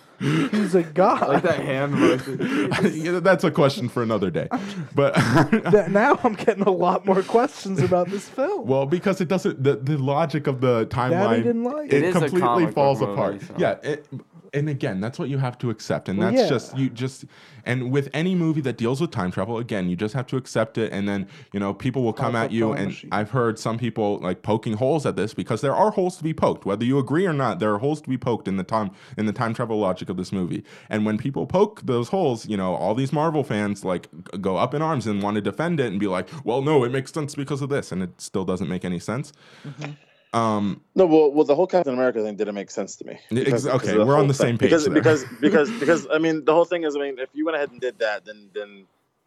He's a god. like that hand motion. Yeah, That's a question for another day. But now I'm getting a lot more questions about this film. well, because it doesn't the, the logic of the timeline didn't like it, it. It is a completely comic book falls movie, apart. so- Yeah, it, and again, that's what you have to accept, and Well, that's yeah. just you just and with any movie that deals with time travel, again, you just have to accept it, and then you know people will come Pop at you, and machine. I've heard some people like poking holes at this because there are holes to be poked, whether you agree or not. There are holes to be poked in the time in the time travel logic of this movie, and when people poke those holes, you know, all these Marvel fans like go up in arms and want to defend it and be like, well, no, it makes sense because of this, and it still doesn't make any sense. Mm-hmm. Um, No, well, well, the whole Captain America thing didn't make sense to me. Because- okay, we're on the thing. same page Because because because because I mean, the whole thing is, I mean, if you went ahead and did that, then then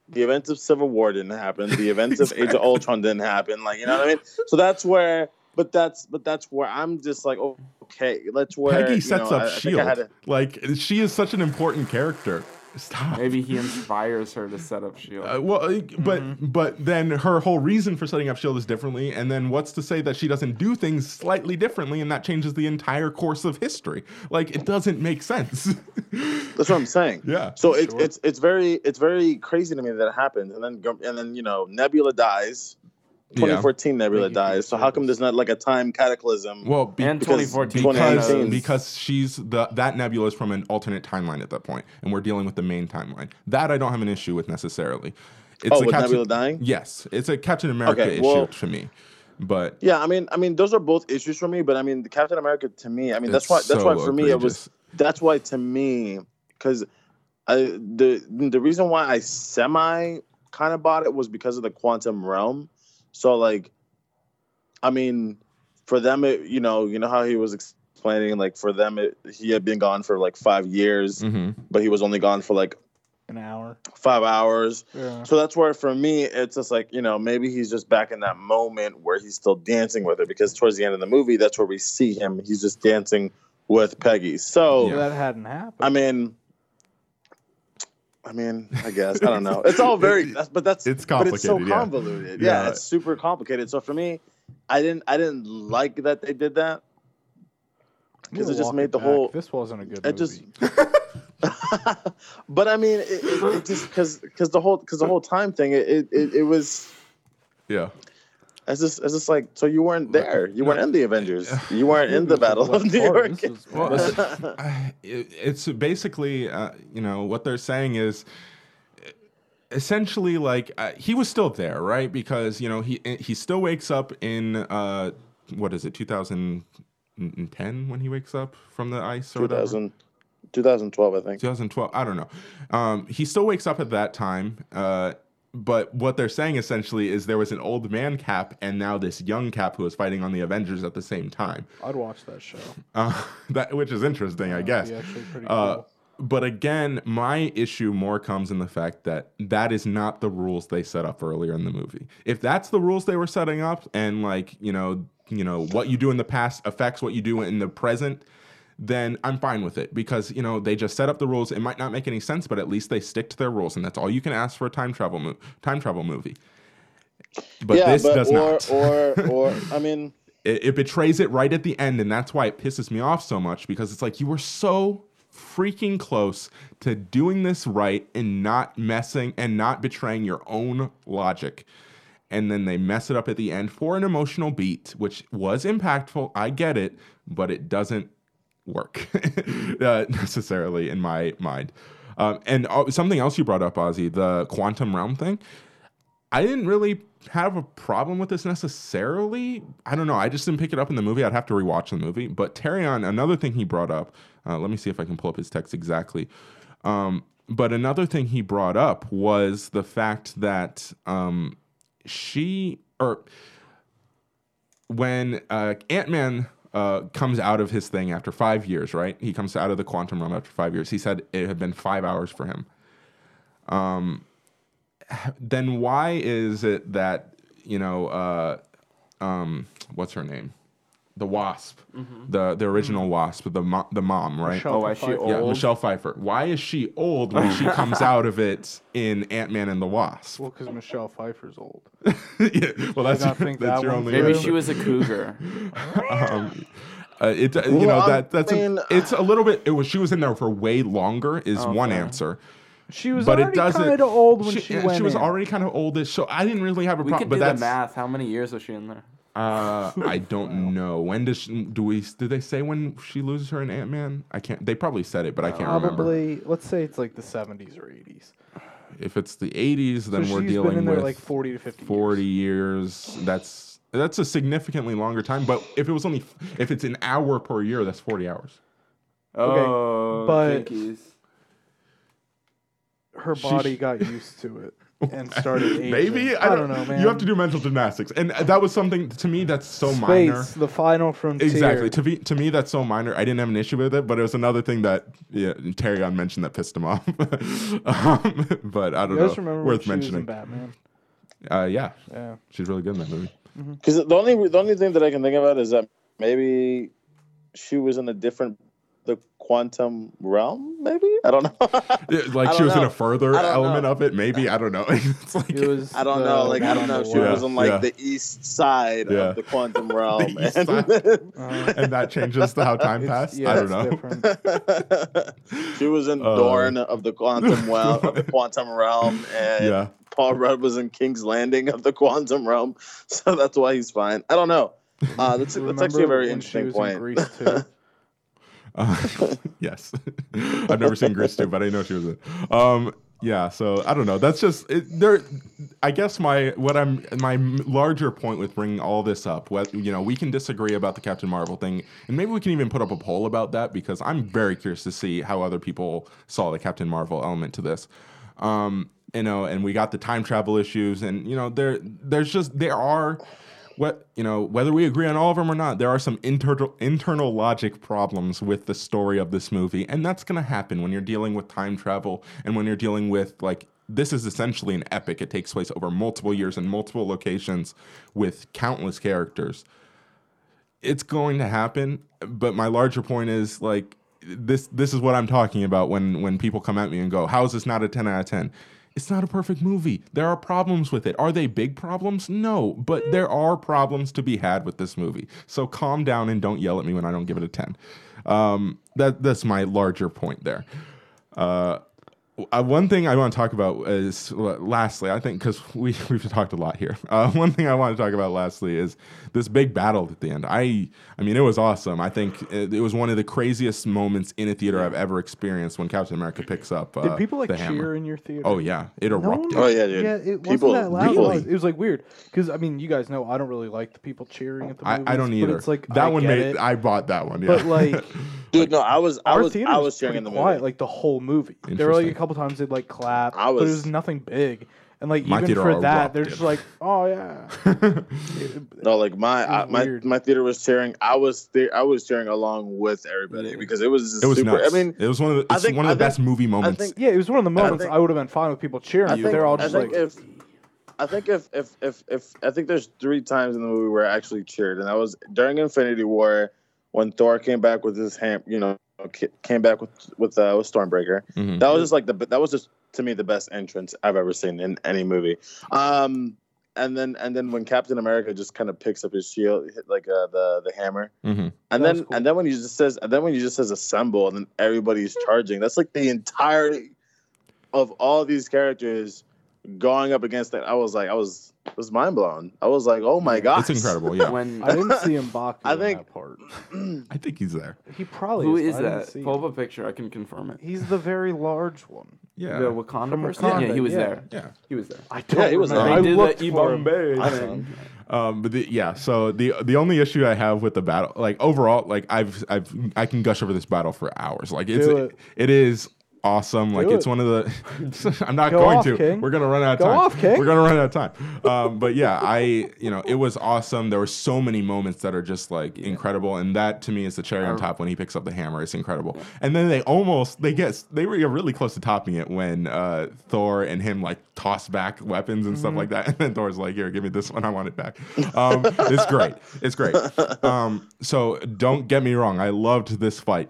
the events of Civil War didn't happen. The events of Age of Ultron didn't happen. Like you know what I mean? So that's where. But that's but that's where I'm just like oh, okay. That's where Peggy you sets know, up I, I Shield. I had to- Like she is such an important character. Stop. Maybe he inspires her to set up Shield. Uh, well, but Mm-hmm. but then her whole reason for setting up Shield is differently, and then what's to say that she doesn't do things slightly differently, and that changes the entire course of history? Like it doesn't make sense. That's what I'm saying. yeah. So it's it's it's very it's very crazy to me that it happened, and then and then you know Nebula dies, 2014 Nebula Making dies. So how come there's not like a time cataclysm? Well, be- And because 2014 because, 2019 because she's the that nebula is from an alternate timeline at that point, and we're dealing with the main timeline. That I don't have an issue with necessarily. It's Oh, a with Captain- Nebula dying? Yes, it's a Captain America Okay, issue well- to me. But Yeah, I mean, I mean, those are both issues for me. But I mean, the Captain America to me, I mean, that's why that's why so for me it was. That's why to me, because I the the reason why I semi kind of bought it was because of the quantum realm. So like, I mean, for them, it you know you know how he was explaining like for them it, he had been gone for like five years, mhm. but he was only gone for like An hour. five hours. Yeah. So that's where for me it's just like, you know, maybe he's just back in that moment where he's still dancing with her because towards the end of the movie, that's where we see him. He's just dancing with Peggy. So That hadn't happened. I mean I mean, I guess I don't know. It's all very, that's, but that's It's but it's so complicated, yeah. convoluted. Yeah. Yeah. it's super complicated. So for me, I didn't, I didn't like that they did that because it just made the back. whole. This wasn't a good It movie. just, but I mean, it, it, it just because because the whole because the whole time thing, it it, it, it was. yeah, It's just, it's just like, so you weren't there. You weren't in the Avengers. You weren't in the Battle of New? York. Is- Well, I- it, it's basically, uh, you know, what they're saying is essentially like uh, he was still there, right? Because you know he he still wakes up in uh, what is it, 2010 when he wakes up from the ice or whatever? 2000, 2012, I think. 2012 i don't know um, he still wakes up at that time uh, but what they're saying essentially is there was an old man cap and now this young cap who is fighting on the avengers at the same time I'd watch that show. uh, that which is interesting i guess be actually pretty uh, cool. but again my issue more comes in the fact that that is not the rules they set up earlier in the movie if that's the rules they were setting up and like you know you know what you do in the past affects what you do in the present then I'm fine with it because you know they just set up the rules. It might not make any sense, but at least they stick to their rules, and that's all you can ask for a time travel mo- time travel movie. But yeah, this but does or, not. or, or, I mean, it, it betrays it right at the end, and that's why it pisses me off so much because it's like you were so freaking close to doing this right and not messing and not betraying your own logic. And then they mess it up at the end for an emotional beat, which was impactful. I get it, but it doesn't work uh, necessarily in my mind. Um, and uh, something else you brought up, Ozzy, the quantum realm thing. I didn't really have a problem with this necessarily. I don't know. I just didn't pick it up in the movie. I'd have to rewatch the movie. But Terrion another thing he brought up. Uh, let me see if I can pull up his text exactly. Um, but another thing he brought up was the fact that um, she or when uh, Ant Man uh, comes out of his thing after five years, right? He comes out of the quantum realm after five years. He said it had been five hours for him. Um, then why is it that you know uh, um, what's her name, the Wasp, the the original Wasp, the mo- the mom, right? Michelle Oh, is she Pfeiffer. Yeah. Michelle Pfeiffer. Why is she old when she comes out of it in Ant Man and the Wasp? Well, because Michelle Pfeiffer's old. yeah, well, that's, not think that's that your only. Maybe reason. she was a cougar. um, uh, it, uh, you Well, know I that that's mean- a, it's a little bit. It was she was in there for way longer is one answer, She was but it already doesn't. kind of old when she, she, went she was in. already kind of oldish, so I didn't really have a We problem. could But do the that's math. How many years was she in there? Uh, I don't know when does she, do we do they say when she loses her in Ant Man? I can't. They probably said it, but I can't remember. Probably, let's say it's like the 70s or 80s. If it's the '80s, then so we're she's dealing been in there with like 40 to 50 40 years. years. That's that's a significantly longer time. But if it was only if it's an hour per year, that's 40 hours. Oh, but- Jinkies. Her She- body got used to it and started aging. Maybe I, don't know, man. You have to do mental gymnastics, and that was something to me that's so Space, minor. the final frontier. Exactly. To me, to me, that's so minor. I didn't have an issue with it, but it was another thing that yeah, Terrion mentioned that pissed him off. um, but I don't You know. remember when Worth she was in mentioning. Batman? Uh, yeah, Yeah. she's really good in that movie. because the only the only thing that I can think about is that maybe she was in a different the quantum realm. Maybe I don't know. Yeah, like she don't was in a further element know. of it. Maybe I don't know. it's like It was. I don't the know. Like I don't know. She Yeah, was on like yeah. the east side Yeah. of the quantum realm. east and. Uh, and that changes the how time passed. yeah, I don't know. she was in Uh, Dorne of the quantum well of the quantum realm, and Yeah. Paul Rudd was in King's Landing of the quantum realm. So that's why he's fine. I don't know. Uh, that's, that's actually a very interesting was in point. Grease, too? Yes, I've never seen Grease 2, but I know she was in. Um, yeah, so I don't know. That's just it, there. I guess my what I'm my larger point with bringing all this up. What you know, we can disagree about the Captain Marvel thing, and maybe we can even put up a poll about that because I'm very curious to see how other people saw the Captain Marvel element to this. Um, you know, and we got the time travel issues, and you know, there there's just there are what you know whether we agree on all of them or not there are some internal internal logic problems with the story of this movie and that's going to happen when you're dealing with time travel and when you're dealing with like this is essentially an epic. It takes place over multiple years in multiple locations with countless characters. It's going to happen but my larger point is like this this is what i'm talking about when when people come at me and go how is this not a 10 out of 10 it's not a perfect movie. There are problems with it. Are they big problems? No but there are problems to be had with this movie. So calm down and don't yell at me when i don't give it a 10 um, that that's my larger point there. Uh, uh, one thing I want to talk about is lastly, I think because we we've talked a lot here. Uh, one thing I want to talk about lastly is this big battle at the end. I I mean, it was awesome. I think it, it was one of the craziest moments in a theater I've ever experienced when Captain America picks up. Uh, Did people like the cheer hammer. in your theater? Oh yeah, it No erupted. Oh, yeah, dude. Yeah, it People wasn't that loud. really- It was like weird because I mean, you guys know I don't really like the people cheering at the I, movies. I don't but either. It's like that I one get made. it, I bought that one. Yeah. but like Dude, no, I was, I our was, theater I was was cheering in the quiet movie. like the whole movie. There were like a couple times they'd like clap, I but it was- was nothing big. And like My even theater for that, they're just like, oh yeah. No, like my I, my weird. my theater was cheering. I was the, I was cheering along with everybody because it was, it was super. nuts. I mean, it was one of the, I it's think- one of the think- best movie I moments. think Yeah, it was one of the moments think- I would have been fine with people cheering. I you. They're all I just think like, if I think if if if if I think there's three times in the movie where I actually cheered, and that was during Infinity War when Thor came back with his ham, you know, came back with with uh, with Stormbreaker. Mhm. That was just like the that was just to me the best entrance I've ever seen in any movie. Um, and then and then when Captain America just kind of picks up his shield, hit like uh, the the hammer, Mhm. and That then cool. and then when he just says and then when he just says assemble, and then everybody's charging. That's like the entirety of all these characters going up against that. I was like, I was I was mind blown. I was like, oh my god, It's incredible. Yeah, When I didn't see him M'Baku I in think- that part. I think he's there. He probably who is. is but I didn't that? see Pull up a picture. I can confirm it. He's the very large one. Yeah, The Wakanda From person. Yeah, he was yeah. there. yeah. He was there. I don't Yeah, he was remember. there. I did looked the for him. Thing. Um, but the, yeah, so the the only issue I have with the battle, like overall, like I've I've I can gush over this battle for hours. Like it's it. it. it is awesome. like Do it's one of the. I'm not Go going off, to. King. We're gonna run out of Go time. off, King. We're gonna run out of time. Um, but yeah, I you know it was awesome. There were so many moments that are just like incredible, and that to me is the cherry on top when he picks up the hammer. It's incredible. And then they almost they get they were really close to topping it when uh, Thor and him like toss back weapons and Mm-hmm. stuff like that, and then Thor's like, "Here, give me this one. I want it back." Um, it's great. It's great. Um, so don't get me wrong. I loved this fight,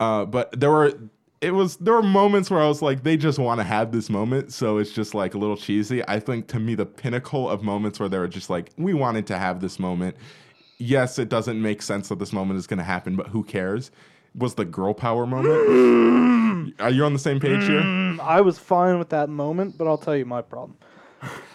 uh, but there were it was there were moments where I was like, they just want to have this moment, so it's just like a little cheesy. I think to me the pinnacle of moments where they were just like, we wanted to have this moment. Yes, it doesn't make sense that this moment is going to happen, but who cares? Was the girl power moment? Are you on the same page here? Mm, I was fine with that moment, but I'll tell you my problem.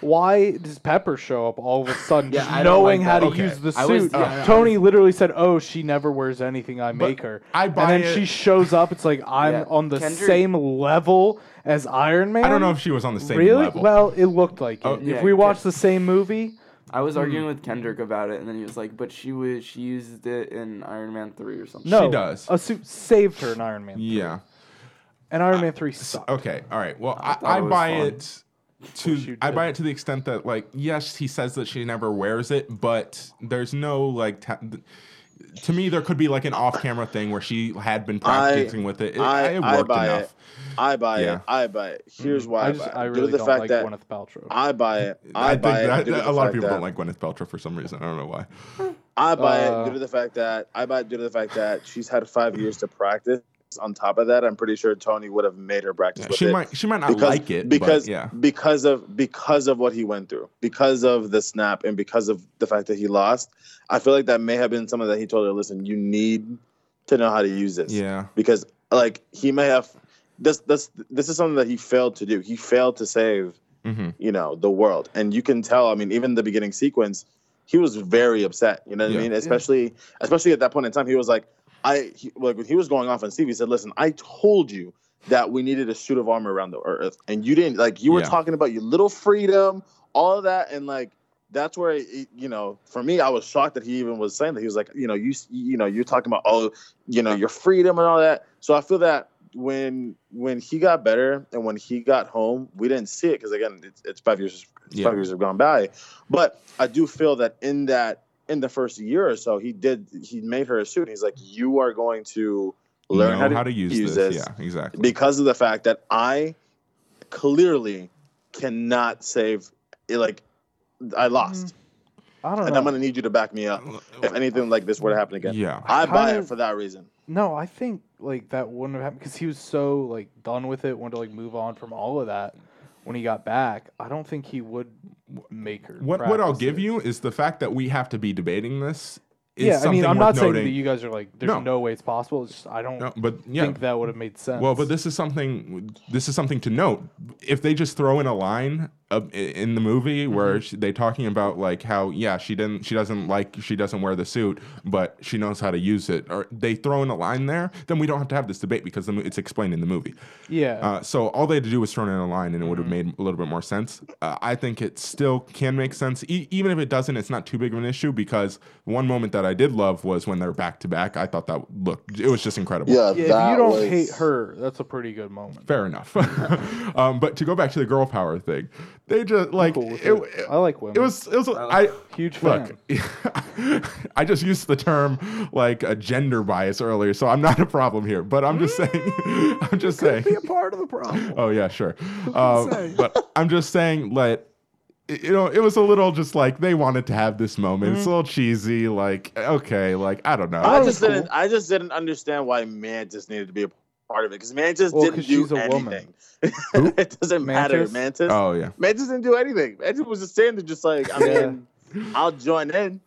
Why does Pepper show up all of a sudden, Yeah, just don't knowing like how that. to Okay. use the I was- suit? yeah, yeah, Tony literally said, "Oh, she never wears anything I make her." I buy and then it. she shows up. It's like I'm Yeah. on the Kendrick- same level as Iron Man. I don't know if she was on the same really. level. Well, it looked like it. Oh, if yeah, we Ken- watched the same movie, I was Hmm. arguing with Kendrick about it, and then he was like, "But she was she used it in Iron Man three or something." no, does. A suit saved her in Iron Man. yeah. And Iron Man three sucked. Okay, all right. Well, I, thought I, it was buy fun. it to I buy it to the extent that like yes, he says that she never wears it, but there's no like ta- to me there could be like an off-camera thing where she had been I- practicing with it. It, I- it I worked buy enough. it. I buy Yeah. it. I buy it. Here's why I, I just buy it. I Due to really the don't fact like that Gwyneth Paltrow. I buy it. I, I, buy that, it. due to a lot of people that- don't like Gwyneth Paltrow for some reason. I don't know why. I buy Uh, it due to the fact that I buy it due to the fact that she's had five years to practice. On top of that, I'm pretty sure Tony would have made her practice Yeah, with she it might she might not because like it, because but yeah. because of because of what he went through, because of the snap, and because of the fact that he lost. I feel like that may have been something that he told her. Listen, you need to know how to use this. Yeah. because like he may have this this this is something that he failed to do. He failed to save hmm you know the world and you can tell i mean even the beginning sequence he was very upset you know what Yeah. i mean especially especially at that point in time he was like i he, like when he was going off on steve he said listen i told you that we needed a suit of armor around the earth and you didn't like you were Yeah. talking about your little freedom all of that and like that's where it, you know for me i was shocked that he even was saying that he was like you know you you know you're talking about oh you know your freedom and all that so i feel that when when he got better and when he got home we didn't see it because again it's, it's five years it's Yeah. five years have gone by but i do feel that in that in the first year or so he did he made her a suit he's like you are going to learn know how to, use, use this. this Yeah, exactly. because of the fact that i clearly cannot save like i mm-hmm. lost I don't know. and know. i'm going to need you to back me up if anything like this were to happen again yeah. i buy kinda- it for that reason No, I think like that wouldn't have happened because he was so like done with it, wanted to like move on from all of that. When he got back, I don't think he would make her. What what I'll give it. you is the fact that we have to be debating this. Is Yeah, I mean, I'm not saying that you guys are like, there's No. no, way it's possible. It's just I don't No, but yeah. think that would have made sense. Well, but this is something. This is something to note. If they just throw in a line of, i- in the movie Mm-hmm. where she, they talking about like how yeah she didn't she doesn't like she doesn't wear the suit but she knows how to use it or they throw in a line there then we don't have to have this debate because the, it's explained in the movie. yeah, Uh, so all they had to do was throw in a line, and it would have Mm-hmm. made a little bit more sense. Uh, I think it still can make sense, e- even if it doesn't. It's not too big of an issue because one moment that I did love was when they're back to back. I thought that looked it was just incredible. yeah, yeah. If you don't was- hate her, that's a pretty good moment. Fair enough. um, but to go back to the girl power thing, they just like Cool it, it. I like women. It was it was I huge fan. look. I just used the term like a gender bias earlier, so I'm not a problem here. But I'm just saying, I'm just saying. Be a part of the problem. Oh yeah, sure. Um, but I'm just saying, like, you know, it was a little just like they wanted to have this moment. It's a little cheesy. Like, okay, like I don't know. I just cool. didn't. I just didn't understand why Mantis needed to be a part of it because Mantis Well, didn't do she's a woman. anything. it doesn't matter. Mantis? Mantis. oh yeah. Mantis didn't do anything. Mantis was just standing there, just like I Yeah. mean, I'll join in.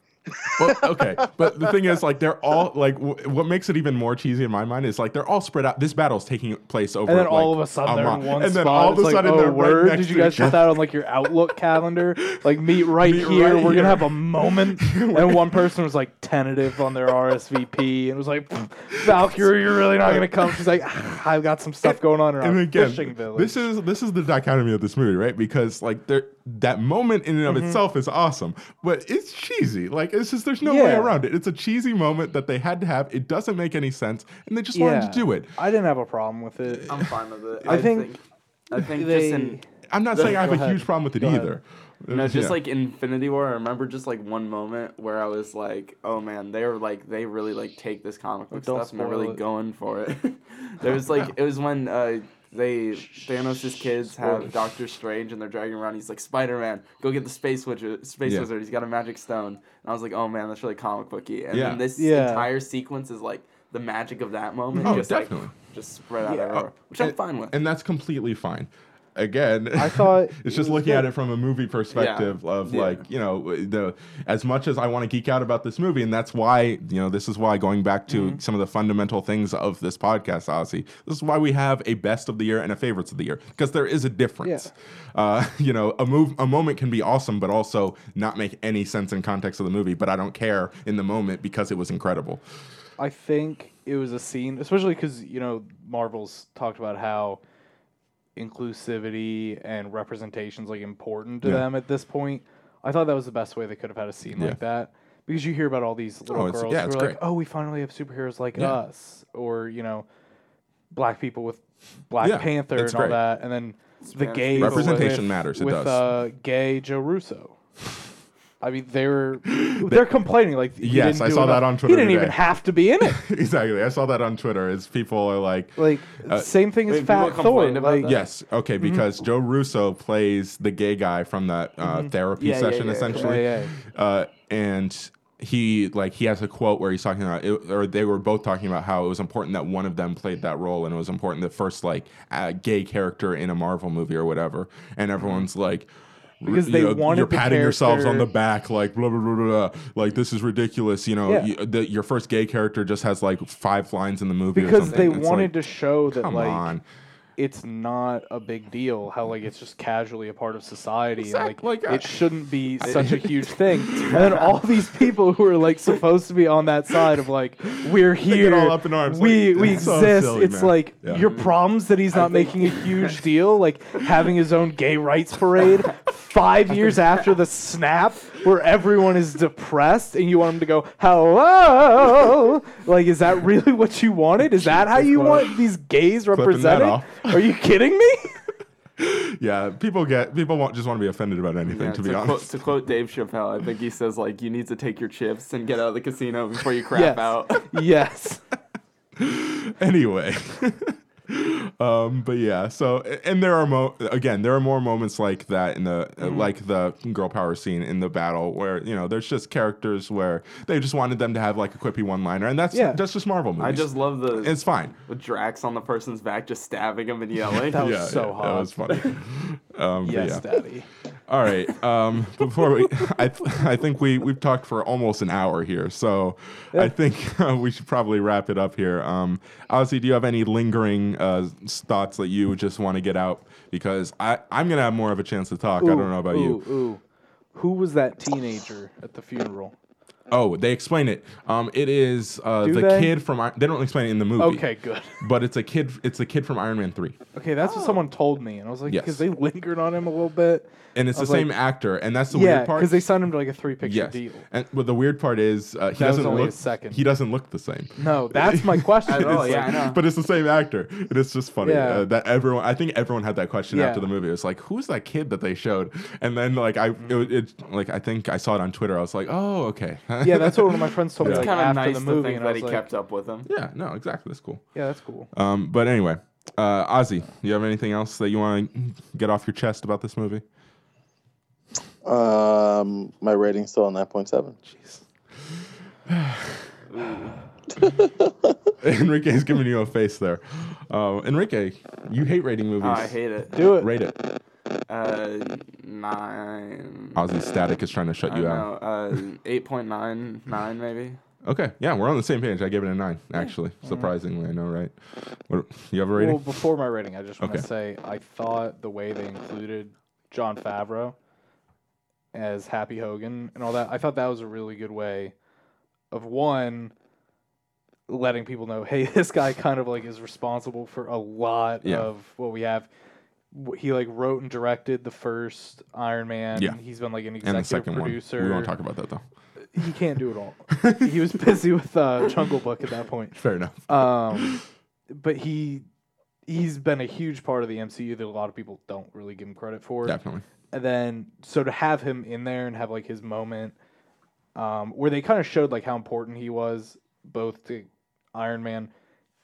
Well, okay, but the thing is, like, they're all like, w- what makes it even more cheesy in my mind is like they're all spread out. This battle's taking place over, And then like, all of a sudden they're in one and spot. then all of a like, sudden oh, they're word. right next Did you guys put that on like your Outlook calendar? Like meet right Meet here. right We're here. gonna have a moment. and one person was like tentative on their RSVP and was like, Valkyrie, you're really not gonna come. She's like, "Ah, I've got some stuff going on around and again, fishing village. this is this is the dichotomy of this movie, right? Because like there, that moment in and of Mm-hmm. itself is awesome, but it's cheesy. Like it's just there's no way around it. It's a cheesy moment that they had to have. It doesn't make any sense, and they just wanted to do it. I didn't have a problem with it. I'm fine with it. I think I think they, just in I'm not saying I have a ahead. huge problem with it Go ahead. either. No, just Yeah. like Infinity War. I remember just like one moment where I was like, "Oh man, they were like they really like take this comic book Don't stuff and they're really it. going for it." there was like it was when uh, they Thanos' kids have Doctor Strange and they're dragging around. He's like, "Spider Man, go get the space wizard. Space Yeah. wizard. He's got a magic stone." And I was like, "Oh man, that's really comic booky." And Yeah. then this Yeah. entire sequence is like the magic of that moment, Oh, just definitely. like just spread out Yeah. everywhere, oh, which I'm fine with. and that's completely fine. Again, I thought it's just was looking at it from a movie perspective of Yeah. like you know the as much as I want to geek out about this movie, and that's why you know this is why going back to Mm-hmm. some of the fundamental things of this podcast, Ozzy, this is why we have a best of the year and a favorites of the year because there is a difference. Uh, you know, a move a moment can be awesome, but also not make any sense in context of the movie. But I don't care in the moment because it was incredible. I think it was a scene, especially because you know Marvel's talked about how inclusivity and representation's like important to Yeah. them at this point. I thought that was the best way they could have had a scene Yeah. like that because you hear about all these little Oh, girls yeah, who it's are like, "Oh, we finally have superheroes like Yeah. us," or you know, black people with Black Yeah, Panther it's and all that, and then the Spanish gays people. Representation with, matters, it with does. Uh, gay Joe Russo. I mean, they're they're complaining like Yes, I do saw that on Twitter. He didn't even have to be in it. exactly. I saw that on Twitter. Is people are like, Like Uh, same thing as wait, Fat Thor. about Like that? yes, okay, because Joe Russo plays the gay guy from that uh, therapy Yeah, yeah, session, yeah, yeah. essentially, Uh, and he like he has a quote where he's talking about, it, or they were both talking about how it was important that one of them played that role, and it was important the first like uh, gay character in a Marvel movie or whatever, and everyone's like. Because you they know, wanted you're patting yourselves on the back, like blah blah blah blah. blah. Like this is ridiculous. You know, Yeah. you, the, your first gay character just has like five lines in the movie. or because they. It's wanted like, to show that come like on. It's not a big deal how like it's just casually a part of society and Exact- like, like, I- it shouldn't be such a huge thing and then all these people who are like supposed to be on that side of like we're here all up in arms, we like, we it's so exist silly, it's man. like Yeah. your problems that he's not making a huge deal like having his own gay rights parade five years after the snap where everyone is depressed and you want them to go hello? Like is that really what you wanted? Is that how you want these gays represented? are you kidding me? Yeah, people get people want just want to be offended about anything. Yeah, to be quote, honest, to quote Dave Chappelle, I think he says like you need to take your chips and get out of the casino before you crap yes. out. yes. Anyway. um, but yeah, so and there are mo again there are more moments like that in the Mm-hmm. like the girl power scene in the battle where you know there's just characters where they just wanted them to have like a quippy one liner and that's Yeah. that's just Marvel movies. I just love the it's fine. with Drax on the person's back, just stabbing him and yelling. That was yeah, so yeah, hot. That was funny. um, yes yeah. daddy All right. Um, before we, I, th- I think we we've talked for almost an hour here, so I think uh, we should probably wrap it up here. Um, Ozzy, do you have any lingering uh, thoughts that you just want to get out? Because I I'm gonna have more of a chance to talk. I don't know about you. ooh, ooh. who was that teenager at the funeral Oh, they explain it. Um, it is uh, the they? kid from. I- They don't explain it in the movie. okay good But it's a kid. It's the kid from Iron Man three, okay that's what someone told me and i was like Yes. because they lingered on him a little bit and it's the was same like- actor, and that's the yeah weird part. because they signed him to like a three picture yes. deal And but the weird part is uh, he That was doesn't only look. a second. He doesn't look the same. no that's my question I know, It's yeah, I know. But it's the same actor, and it's just funny Yeah. uh, that everyone. I think everyone had that question Yeah. after the movie. It's like, who's that kid that they showed? And then like I, it, it like I think I saw it on Twitter. I was like, oh okay. yeah that's what one of my friends told me Yeah. like, kind of after nice the movie think and that he kept up with him. yeah, no, exactly. That's cool. yeah that's cool Um, but anyway, uh, Ozzy, you have anything else that you want to get off your chest about this movie? Um, my rating's still a nine point seven. Enrique's giving you a face there. Uh, Enrique, you hate rating movies. Oh, I hate it. do it Rate it. Uh, nine. Ozzy Static is trying to shut I you don't out. Uh, eight point nine nine maybe. Okay, yeah, we're on the same page. I gave it a nine, actually. Surprisingly, I know, right? What, you have a rating? Well, before my rating, I just want to Okay. say I thought the way they included Jon Favreau as Happy Hogan and all that, I thought that was a really good way of one letting people know, hey, this guy kind of like is responsible for a lot Yeah. of what we have. He like wrote and directed the first Iron Man. Yeah. He's been like an executive second producer. one. We won't talk about that though. He can't do it all. he was busy with uh, Jungle Book at that point. Fair enough. Um, but he he's been a huge part of the MCU that a lot of people don't really give him credit for. Definitely. And then so to have him in there and have like his moment, um, where they kind of showed like how important he was both to Iron Man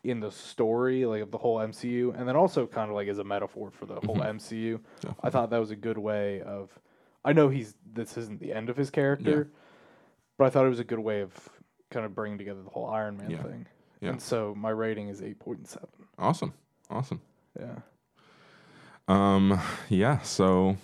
in the story, like of the whole MCU, and then also kind of like as a metaphor for the whole MCU. I thought that was a good way of. I know he's this isn't the end of his character, but I thought it was a good way of kind of bringing together the whole Iron Man Yeah. thing. Yeah. And so my rating is eight point seven. Awesome. Awesome. Yeah. Um, yeah, so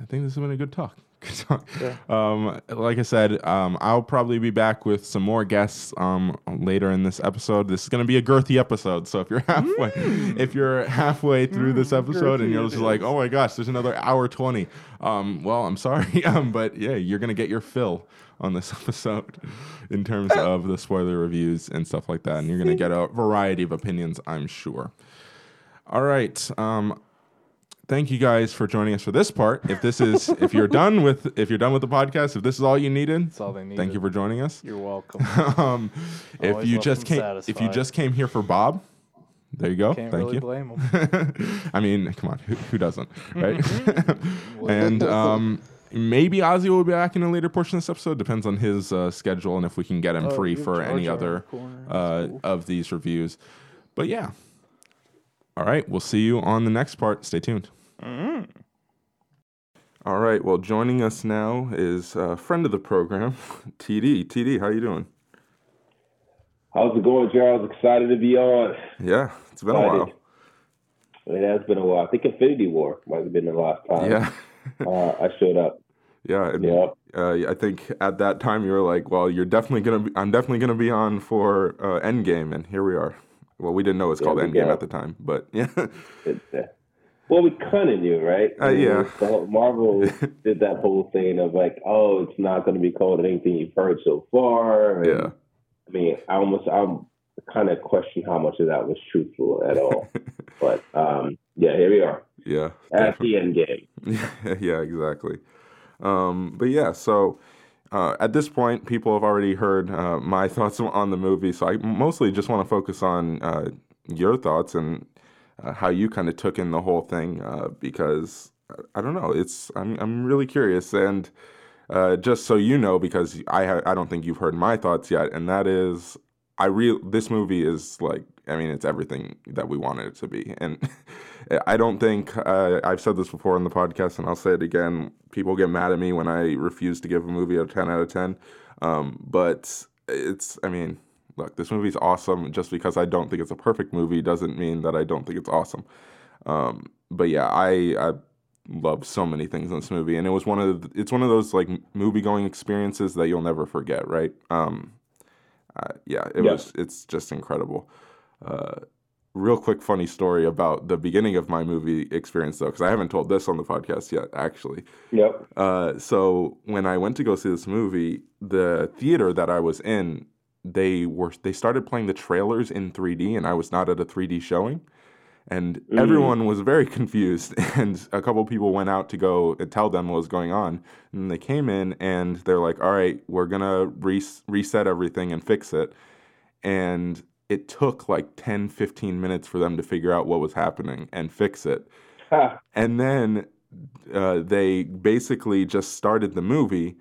I think this has been a good talk. Good talk. Yeah. Um, like I said, um, I'll probably be back with some more guests um, later in this episode. This is going to be a girthy episode, so if you're halfway, if you're halfway through this episode and you're just like, oh my gosh, there's another hour twenty. Um, well, I'm sorry, um, but yeah, you're going to get your fill on this episode in terms of the spoiler reviews and stuff like that, and you're going to get a variety of opinions, I'm sure. All right. Um, thank you guys for joining us for this part. If this is if you're done with if you're done with the podcast, if this is all you needed, That's all they need. thank you for joining us. You're welcome. um, if Always you just came if you satisfied. just came here for Bob, there you go. Can't thank really you. blame them. I mean, come on, who, who doesn't, right? and um, maybe Ozzy will be back in a later portion of this episode. Depends on his uh, schedule and if we can get him Oh, free for any Jar other corner. Uh, of these reviews. But yeah. All right, we'll see you on the next part. Stay tuned. All right, well, joining us now is a friend of the program, TD. TD, how you doing? How's it going, Charles? Excited to be on. Yeah, it's been a while. It has been a while. I think Infinity War might have been the last time Yeah, uh, I showed up. yeah. and, Yep. Uh, I think at that time you were like, "Well, you're definitely gonna be. I'm definitely gonna be on for uh, Endgame," and here we are. Well, we didn't know it was called Endgame at the time, but yeah, It, well, we kind of knew, right? Uh, yeah. Whole- Marvel did that whole thing of like, oh, it's not going to be called anything you've heard so far. and, yeah. I mean, I almost, I'm kind of question how much of that was truthful at all. but um, yeah, here we are Yeah, at the end game. yeah, exactly. Um, but yeah, so uh, at this point, people have already heard uh, my thoughts on the movie, so I mostly just want to focus on uh, your thoughts and uh, how you kind of took in the whole thing, uh, because uh, I don't know, it's I'm I'm really curious, and uh, just so you know, because I ha- I don't think you've heard my thoughts yet, and that is I real this movie is like I mean it's everything that we wanted it to be, and I don't think uh, I've said this before on the podcast, and I'll say it again. People get mad at me when I refuse to give a movie a ten out of ten, um, but it's I mean look, this movie's awesome. Just because I don't think it's a perfect movie doesn't mean that I don't think it's awesome. Um, but yeah, I I love so many things in this movie, and it was one of the, it's one of those like movie going experiences that you'll never forget, right? Um, uh, yeah, it was. It's just incredible. Uh, real quick, funny story about the beginning of my movie experience, though, because I haven't told this on the podcast yet, actually. Yep. Uh, so when I went to go see this movie, the theater that I was in, they were they started playing the trailers in 3D, and I was not at a 3D showing, and Mm. everyone was very confused. And a couple people went out to go and tell them what was going on, and they came in and they're like, "All right, we're gonna res- reset everything and fix it," and it took like 10 15 minutes for them to figure out what was happening and fix it and then uh, they basically just started the movie,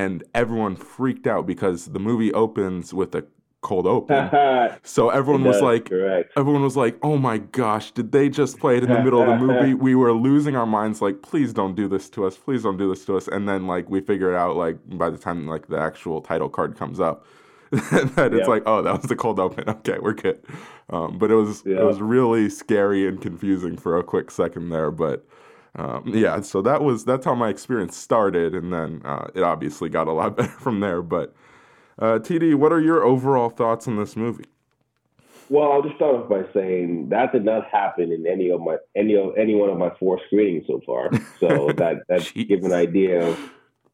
and everyone freaked out because the movie opens with a cold open. so everyone was like, correct. everyone was like, "Oh my gosh, did they just play it in the middle of the movie?" We were losing our minds, like, "Please don't do this to us! Please don't do this to us!" And then like we figured out, like by the time like the actual title card comes up. that it's Yeah. like, oh, that was the cold open. Okay, we're good. Um, but it was it was really scary and confusing for a quick second there. But um, yeah, so that was that's how my experience started, and then uh, it obviously got a lot better from there. But uh, TD, what are your overall thoughts on this movie? Well, I'll just start off by saying that did not happen in any of my any of any one of my four screenings so far. So that that gives an idea of,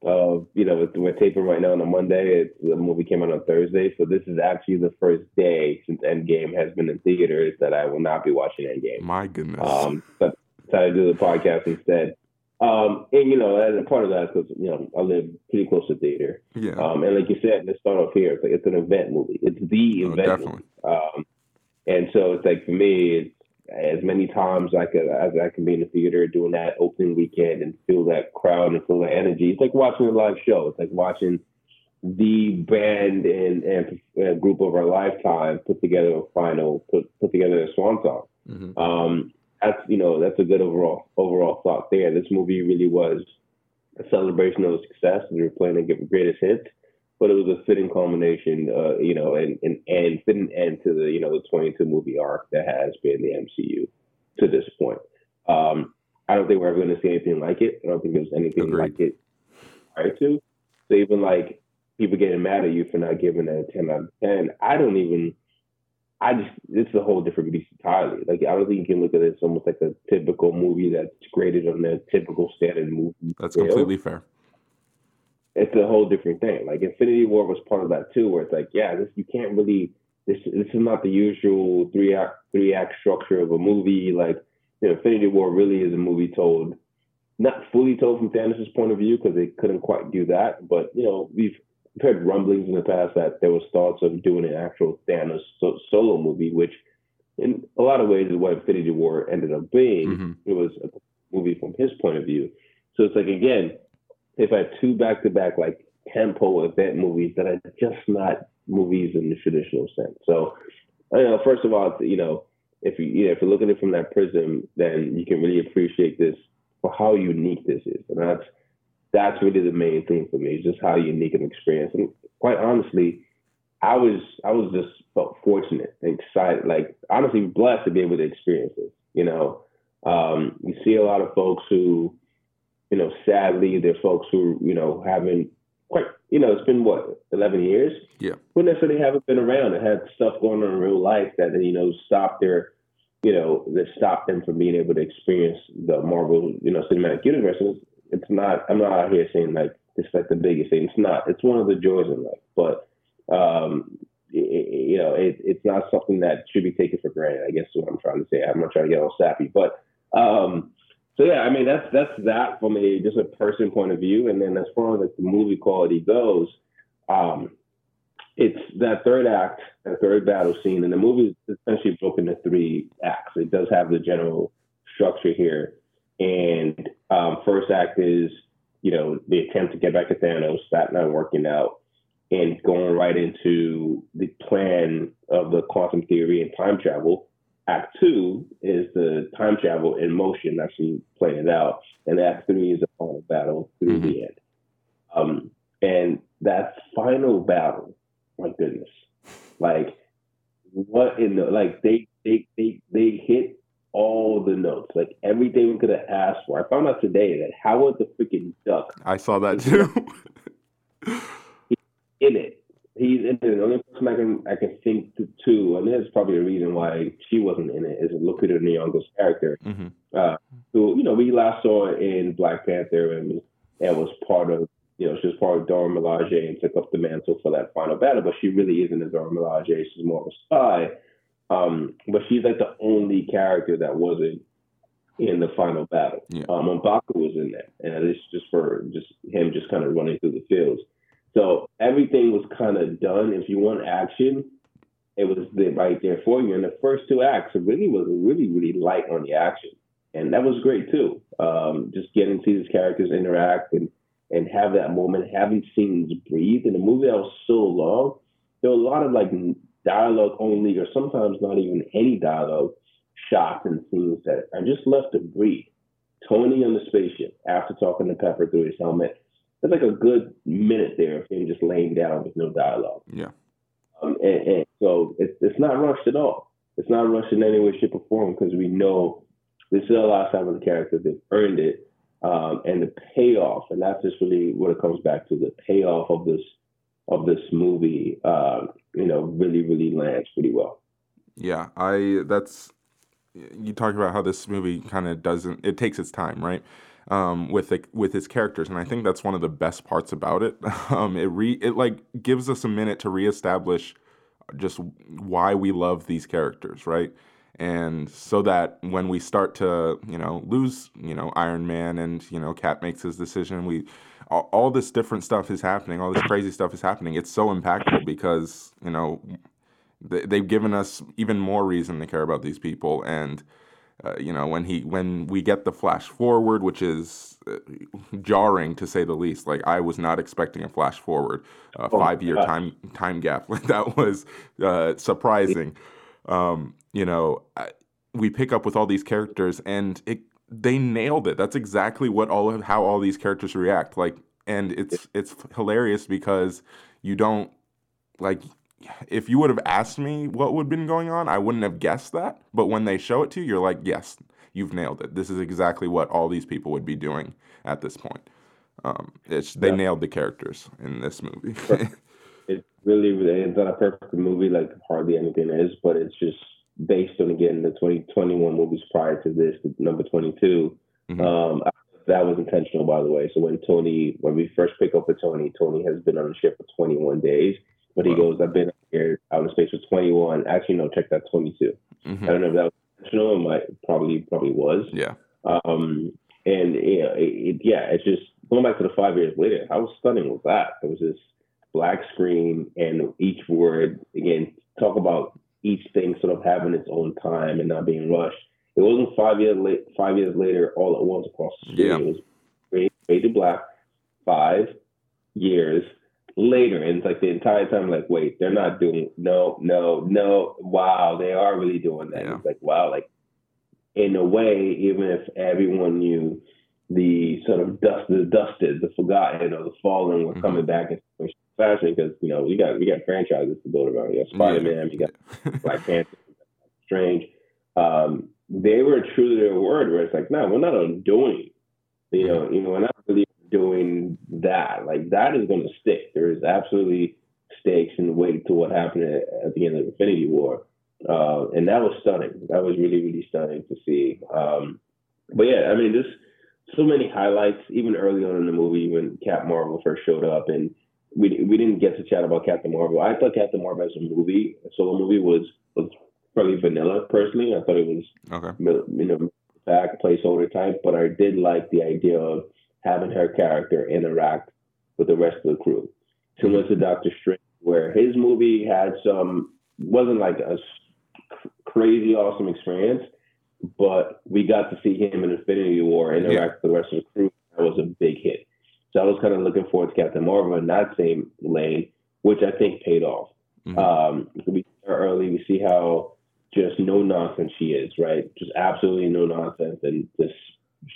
of you know we're taping right now on a Monday. It, the movie came out on Thursday, so this is actually the first day since Endgame has been in theaters that I will not be watching Endgame. My goodness. Um, but decided to do the podcast instead. Um, and you know, and part of that is because you know I live pretty close to theater. yeah. Um, and like you said, let's start off here. It's, like, it's an event movie. It's the Oh, event definitely. movie. Um, and so it's like for me, it's as many times I could as I can be in the theater doing that opening weekend and feel that crowd and feel that energy. It's like watching a live show. It's like watching the band and, and, and group of our lifetime put together a final, put put together a swan song. Mhm. Um, that's you know that's a good overall overall thought there. This movie really was a celebration of success. They were playing the greatest hits, but it was a fitting culmination, uh, you know, and, and and fitting end to the you know the 22 movie arc that has been the MCU to this point. Um, I don't think we're ever going to see anything like it. I don't think there's anything Agreed. like it prior to. So even like people getting mad at you for not giving it a 10 out of 10, I don't even. I just it's a whole different beast entirely. Like I don't think you can look at it as almost like a typical movie that's graded on the typical standard movie. That's scale completely fair. it's a whole different thing. Like Infinity War was part of that too, where it's like, yeah, this you can't really this this is not the usual three act three act structure of a movie. Like you know, Infinity War really is a movie told not fully told from Thanos' point of view because they couldn't quite do that. But you know, we've heard rumblings in the past that there was thoughts of doing an actual Thanos so- solo movie, which in a lot of ways is what Infinity War ended up being. Mhm. It was a movie from his point of view. So it's like again, they've had two back to back like tempo event movies that are just not movies in the traditional sense. So, you know, first of all, you know, if you, you know, if you look at it from that prism, then you can really appreciate this for how unique this is, and that's that's really the main thing for me, is just how unique an experience. And quite honestly, I was I was just felt fortunate and excited, like honestly blessed to be able to experience this. You know, um, you see a lot of folks who, you know, sadly, they're folks who you know haven't quite, you know, it's been what eleven years. Yeah, who necessarily haven't been around and had stuff going on in real life that you know stopped their, you know, that stopped them from being able to experience the Marvel, you know, cinematic universe. And it's, not. I'm not out here saying like it's like the biggest thing. It's not. It's one of the joys in life, but um, it, you know, it, it's not something that should be taken for granted. I guess is what I'm trying to say. I'm not trying to get all sappy, but um, so yeah, I mean that's that's that from a just a person point of view, and then as far as like the movie quality goes, um, it's that third act, that third battle scene, and the movie is essentially broken into three acts. It does have the general structure here, and um, first act is you know the attempt to get back to Thanos, that not working out and going right into the plan of the quantum theory and time travel. Act two is the time travel in motion, actually playing it out. And act three is the final battle through mm-hmm. the end. Um, and that final battle, my goodness, like what in the like they they they they hit all the notes, like everything we could have asked for. I found out today that Howard the freaking duck. I saw that too. He's in it. He's in it. The only person I can I can think to, to and there's probably a reason why she wasn't in it, is Lupita Nyong'o's character, mm-hmm. uh, who you know we last saw in Black Panther and and was part of you know she was part of Dora Milaje and took up the mantle for that final battle, but she really isn't a Dora Milaje. She's more of a spy. Um, but she's like the only character that wasn't in the final battle. Yeah. Um, M'Baku was in there, and it's just for just him just kind of running through the fields. So everything was kind of done. If you want action, it was right there for you. And the first two acts really was really, really light on the action. And that was great too. Um, just getting to see these characters interact and, and have that moment, having scenes breathe. In a movie that was so long, there were a lot of like dialogue only, or sometimes not even any dialogue shots and scenes that are just left to breathe. Tony on the spaceship after talking to Pepper through his helmet there's like a good minute there of him just laying down with no dialogue. Yeah. Um, and, and, so it's it's not rushed at all. It's not rushed in any way, shape, or form because we know this is a lot of the characters. They've earned it, um, and the payoff, and that's just really what it comes back to. The payoff of this of this movie, uh, you know, really, really lands pretty well. Yeah, I that's you talk about how this movie kind of doesn't it takes its time, right? um, with the, with his characters, and I think that's one of the best parts about it. Um, it re it like gives us a minute to reestablish just why we love these characters, right? And so that when we start to you know lose you know Iron Man and you know Cap makes his decision, we all, all this different stuff is happening, all this crazy stuff is happening. It's so impactful because you know they've given us even more reason to care about these people. And uh, you know when he when we get the flash forward which is uh, jarring to say the least like i was not expecting a flash forward a oh, five year time time gap. That was uh, surprising. Um, you know we pick up with all these characters and it they nailed it that's exactly what all of how all these characters react like and it's it's hilarious because you don't like if you would have asked me what would have been going on, I wouldn't have guessed that. But when they show it to you, you're like, yes, you've nailed it. This is exactly what all these people would be doing at this point. Um, it's they yeah. nailed the characters in this movie. it's really, really, it's not a perfect movie like hardly anything is, but it's just based on again the 2021 movies prior to this, number 22. Mm-hmm. Um, that was intentional, by the way. So when Tony, when we first pick up with Tony, Tony has been on the ship for 21 days but he goes, I've been here out in space for 21. Actually, no, check that 22. Mm-hmm. I don't know if that was intentional. It might probably probably was. Yeah. Um, and you know, it, it, yeah, it's just going back to the five years later. How stunning was that? It was this black screen, and each word again talk about each thing sort of having its own time and not being rushed. It wasn't five years late, five years later all at once across the screen. Yeah. It was fade to black, five years later, and it's like the entire time, like, wait, they're not doing no, no, no. Wow, they are really doing that. Yeah. It's like wow, like in a way, even if everyone knew the sort of dust, the dusted, the forgotten, or the fallen were Mhm. coming back in fashion, because you know we got we got franchises to build around. You got Spider Man, you got Black Panther, Strange. Um, they were true to their word, where it's like, no, we're not undoing. You know, you know, we're not really doing that. Like that is going to stick. There is absolutely stakes and weight to what happened at, at the end of Infinity War, uh, and that was stunning. That was really, really stunning to see. Um, but yeah, I mean, there's so many highlights. Even early on in the movie, when Cap Marvel first showed up, and we we didn't get to chat about Captain Marvel. I thought Captain Marvel as a movie, a solo movie, was was probably vanilla. Personally, I thought it was Okay. you know back placeholder type, but I did like the idea of having her character interact with the rest of the crew. Similar to mm-hmm. Doctor Strange, where his movie had some wasn't like a crazy awesome experience, but we got to see him in Infinity War interact with the rest of the crew. That was a big hit. So I was kind of looking forward to Captain Marvel in that same lane, which I think paid off. Mhm. Um, we see her early. We see how just no nonsense she is, right? Just absolutely no nonsense and just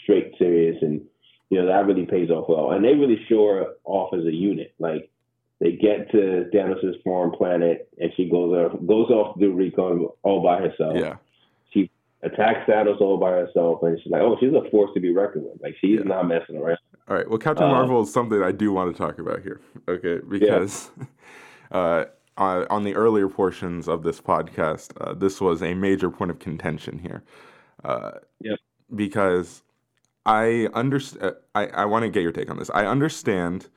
straight serious. And, you know, that really pays off well. And they really show her off as a unit. Like, they get to Thanos' foreign planet and she goes off, goes off to do recon all by herself. Yeah. Attacks Thanos all by herself. And she's like, oh, she's a force to be reckoned with. Like, she's Yeah. not messing around. All right. Well, Captain Uh, Marvel is something I do want to talk about here. Okay, because uh, on the earlier portions of this podcast, uh, this was a major point of contention here. Uh, Yep. Because I understand. I I want to get your take on this. I understand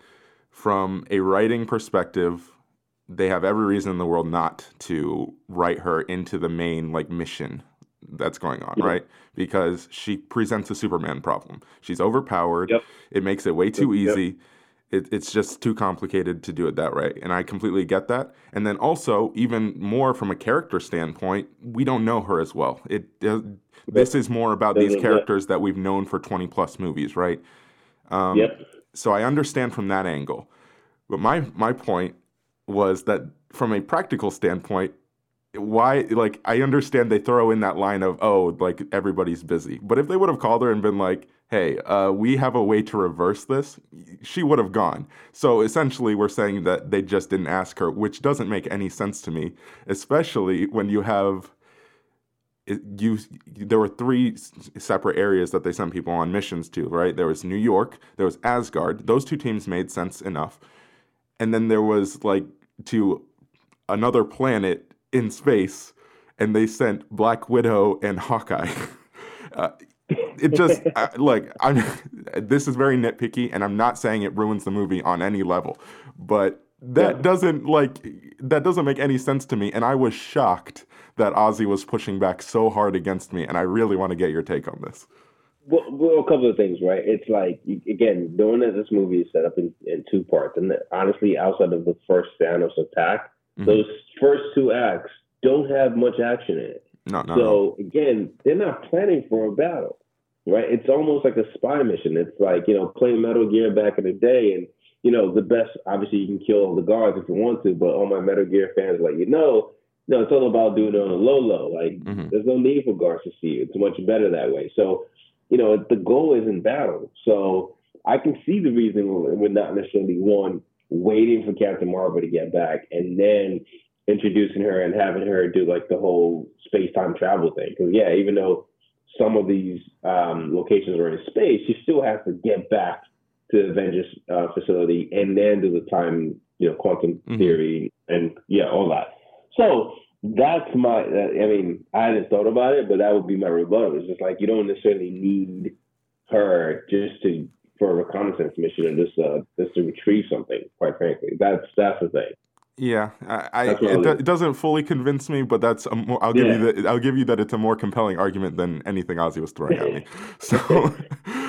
from a writing perspective. They have every reason in the world not to write her into the main like mission that's going on, Yeah. right? Because she presents a Superman problem. She's overpowered. Yep. It makes it way too Yep. easy. It, it's just too complicated to do it that way. And I completely get that. And then also, even more from a character standpoint, we don't know her as well. It does, This is more about these characters that we've known for 20 plus movies, right? Um, Yep. So I understand from that angle. But my, my point was that from a practical standpoint, why like I understand they throw in that line of oh like everybody's busy. But if they would have called her and been like, "Hey, uh, we have a way to reverse this," she would have gone. So essentially, we're saying that they just didn't ask her, which doesn't make any sense to me, especially when you have you there were three separate areas that they sent people on missions to, right? There was New York, there was Asgard. Those two teams made sense enough. And then there was like to another planet in space and they sent Black Widow and Hawkeye. uh, it just I, like I'm this is very nitpicky and I'm not saying it ruins the movie on any level, but that Yeah. doesn't like that doesn't make any sense to me and I was shocked that Ozzy was pushing back so hard against me and I really want to get your take on this. Well, well, a couple of things, right? It's like again, knowing that this movie is set up in, in two parts, and that honestly, outside of the first Thanos attack, Mhm. those first two acts don't have much action in it. No, no, so again, they're not planning for a battle, right? It's almost like a spy mission. It's like you know, playing Metal Gear back in the day, and you know, the best. Obviously, you can kill all the guards if you want to, but all my Metal Gear fans, like you know, no, it's all about doing it on a low low. Like Mhm. there's no need for guards to see you. It's much better that way. So, you know, the goal is in battle. So I can see the reason we're not necessarily one waiting for Captain Marvel to get back and then introducing her and having her do like the whole space time travel thing. Because yeah, even though some of these um, locations are in space, she still has to get back to the Avengers uh, facility and then do the time, you know, quantum Mhm. theory and yeah, all that. So that's my. I mean, I hadn't thought about it, but that would be my rebuttal. It's just like you don't necessarily need her just to for a reconnaissance mission or just uh, just to retrieve something. Quite frankly, that's that's the thing. Yeah, I, I it, do- it doesn't fully convince me, but that's a more, I'll give Yeah. you that I'll give you that it's a more compelling argument than anything Ozzy was throwing at me. So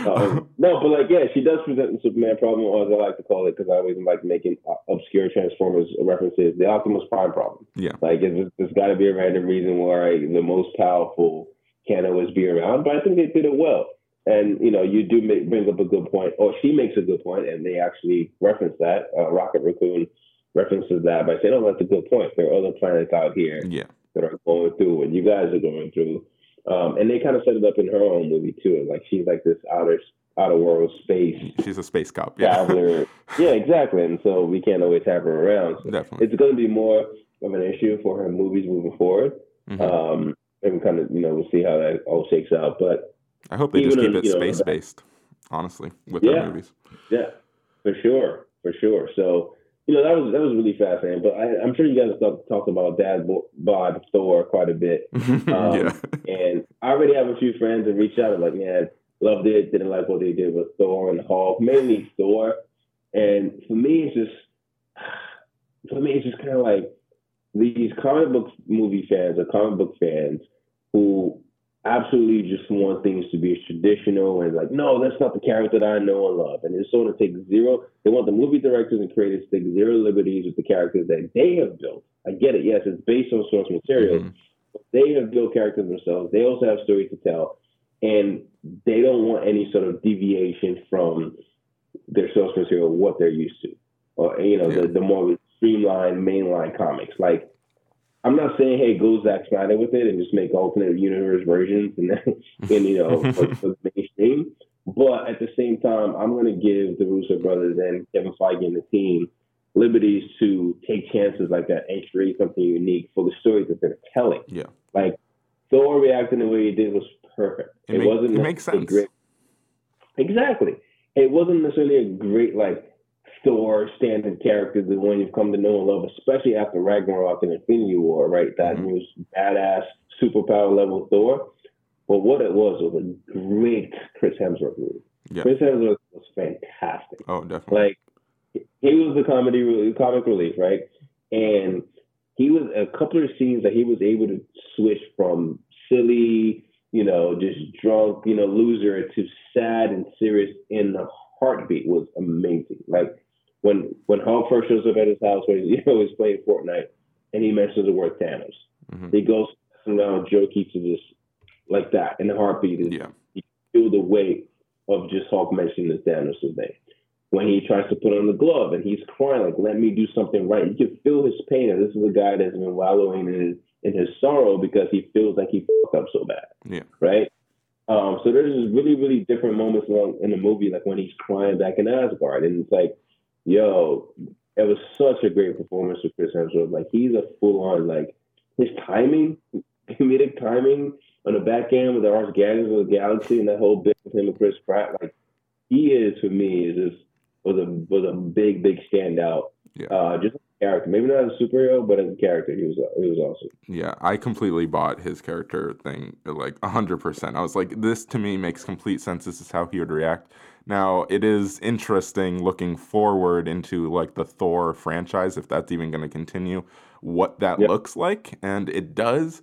Um, no, but like yeah, she does present the Superman problem, or as I like to call it, because I always like making uh, obscure Transformers references. The Optimus Prime problem. yeah, Like, it's, there's got to be a random reason why the most powerful can't always be around, but I think they did it well. And you know, you do make, bring up a good point, or she makes a good point, and they actually reference that. Uh, Rocket Raccoon references that by saying, "Oh, that's a good point. There are other planets out here Yeah. that are going through what you guys are going through." Um, and they kind of set it up in her own movie too. Like she's like this outer outer world space She's a space cop. Yeah. traveler. yeah, exactly. And so we can't always have her around. So Definitely. it's going to be more of an issue for her movies moving forward. Mhm. Um, and we kind of, you know, we'll see how that all shakes out. But I hope they just keep it space based, honestly, with Yeah. their movies. yeah, for sure, for sure. So you know that was that was really fascinating. But I, I'm sure you guys talked talked about Dad Bo- Bod Thor quite a bit. Um, yeah. And I already have a few friends that reached out and like, man, loved it, didn't like what they did with Thor and Hulk, mainly Thor. And for me, it's just, for me, it's just kind of like these comic book movie fans or comic book fans who absolutely just want things to be traditional and like, no, that's not the character that I know and love. And it's sort of take zero, they want the movie directors and creators to take zero liberties with the characters that they have built. I get it. Yes, it's based on source material. Mhm. They have built characters themselves. They also have stories to tell. And they don't want any sort of deviation from their source material, what they're used to. Or, you know, Yeah. the, the more streamlined, mainline comics. Like, I'm not saying, hey, go Zack Snyder with it and just make alternate universe versions and, then, and you know, for, for the mainstream. But at the same time, I'm going to give the Russo brothers and Kevin Feige and the team liberties to take chances like that and create something unique for the stories that they're telling. Yeah. Like Thor reacting the way he did was perfect. It It, make- wasn't it makes sense. Great. Exactly. It wasn't necessarily a great like Thor standard character, the one you've come to know and love, especially after Ragnarok and Infinity War, right? That Mhm. was badass superpower level Thor. But what it was was a great Chris Hemsworth movie. Yeah. Chris Hemsworth was fantastic Oh, definitely. like he was the comedy comic relief, right? And he was a couple of scenes that he was able to switch from silly, you know, just drunk, you know, loser to sad and serious in the heartbeat was amazing. Like when when Hulk first shows up at his house when you know he's playing Fortnite and he mentions the word Thanos. Mhm. He goes around Joe keeps it just like that in a heartbeat. Is Yeah. feel the weight of just Hulk mentioning the Thanos' name. When he tries to put on the glove and he's crying, like, let me do something right. You can feel his pain. And this is a guy that's been wallowing in his, in his sorrow because he feels like he fucked up so bad, Yeah. right? Um, so there's just really, really different moments along in the movie, like when he's crying back in Asgard. And it's like, yo, it was such a great performance with Chris Hemsworth. Like, he's a full on, like, his timing, comedic timing on the back end with the Arch Guardians of the Galaxy and that whole bit with him and Chris Pratt, like he is for me is just was a was a big big standout. Yeah. Uh, just character, maybe not as a superhero, but as a character, he was he was awesome. Yeah, I completely bought his character thing like 100%. I was like, this to me makes complete sense. This is how he would react. Now, it is interesting looking forward into like the Thor franchise, if that's even going to continue, what that Yep. looks like. And it does.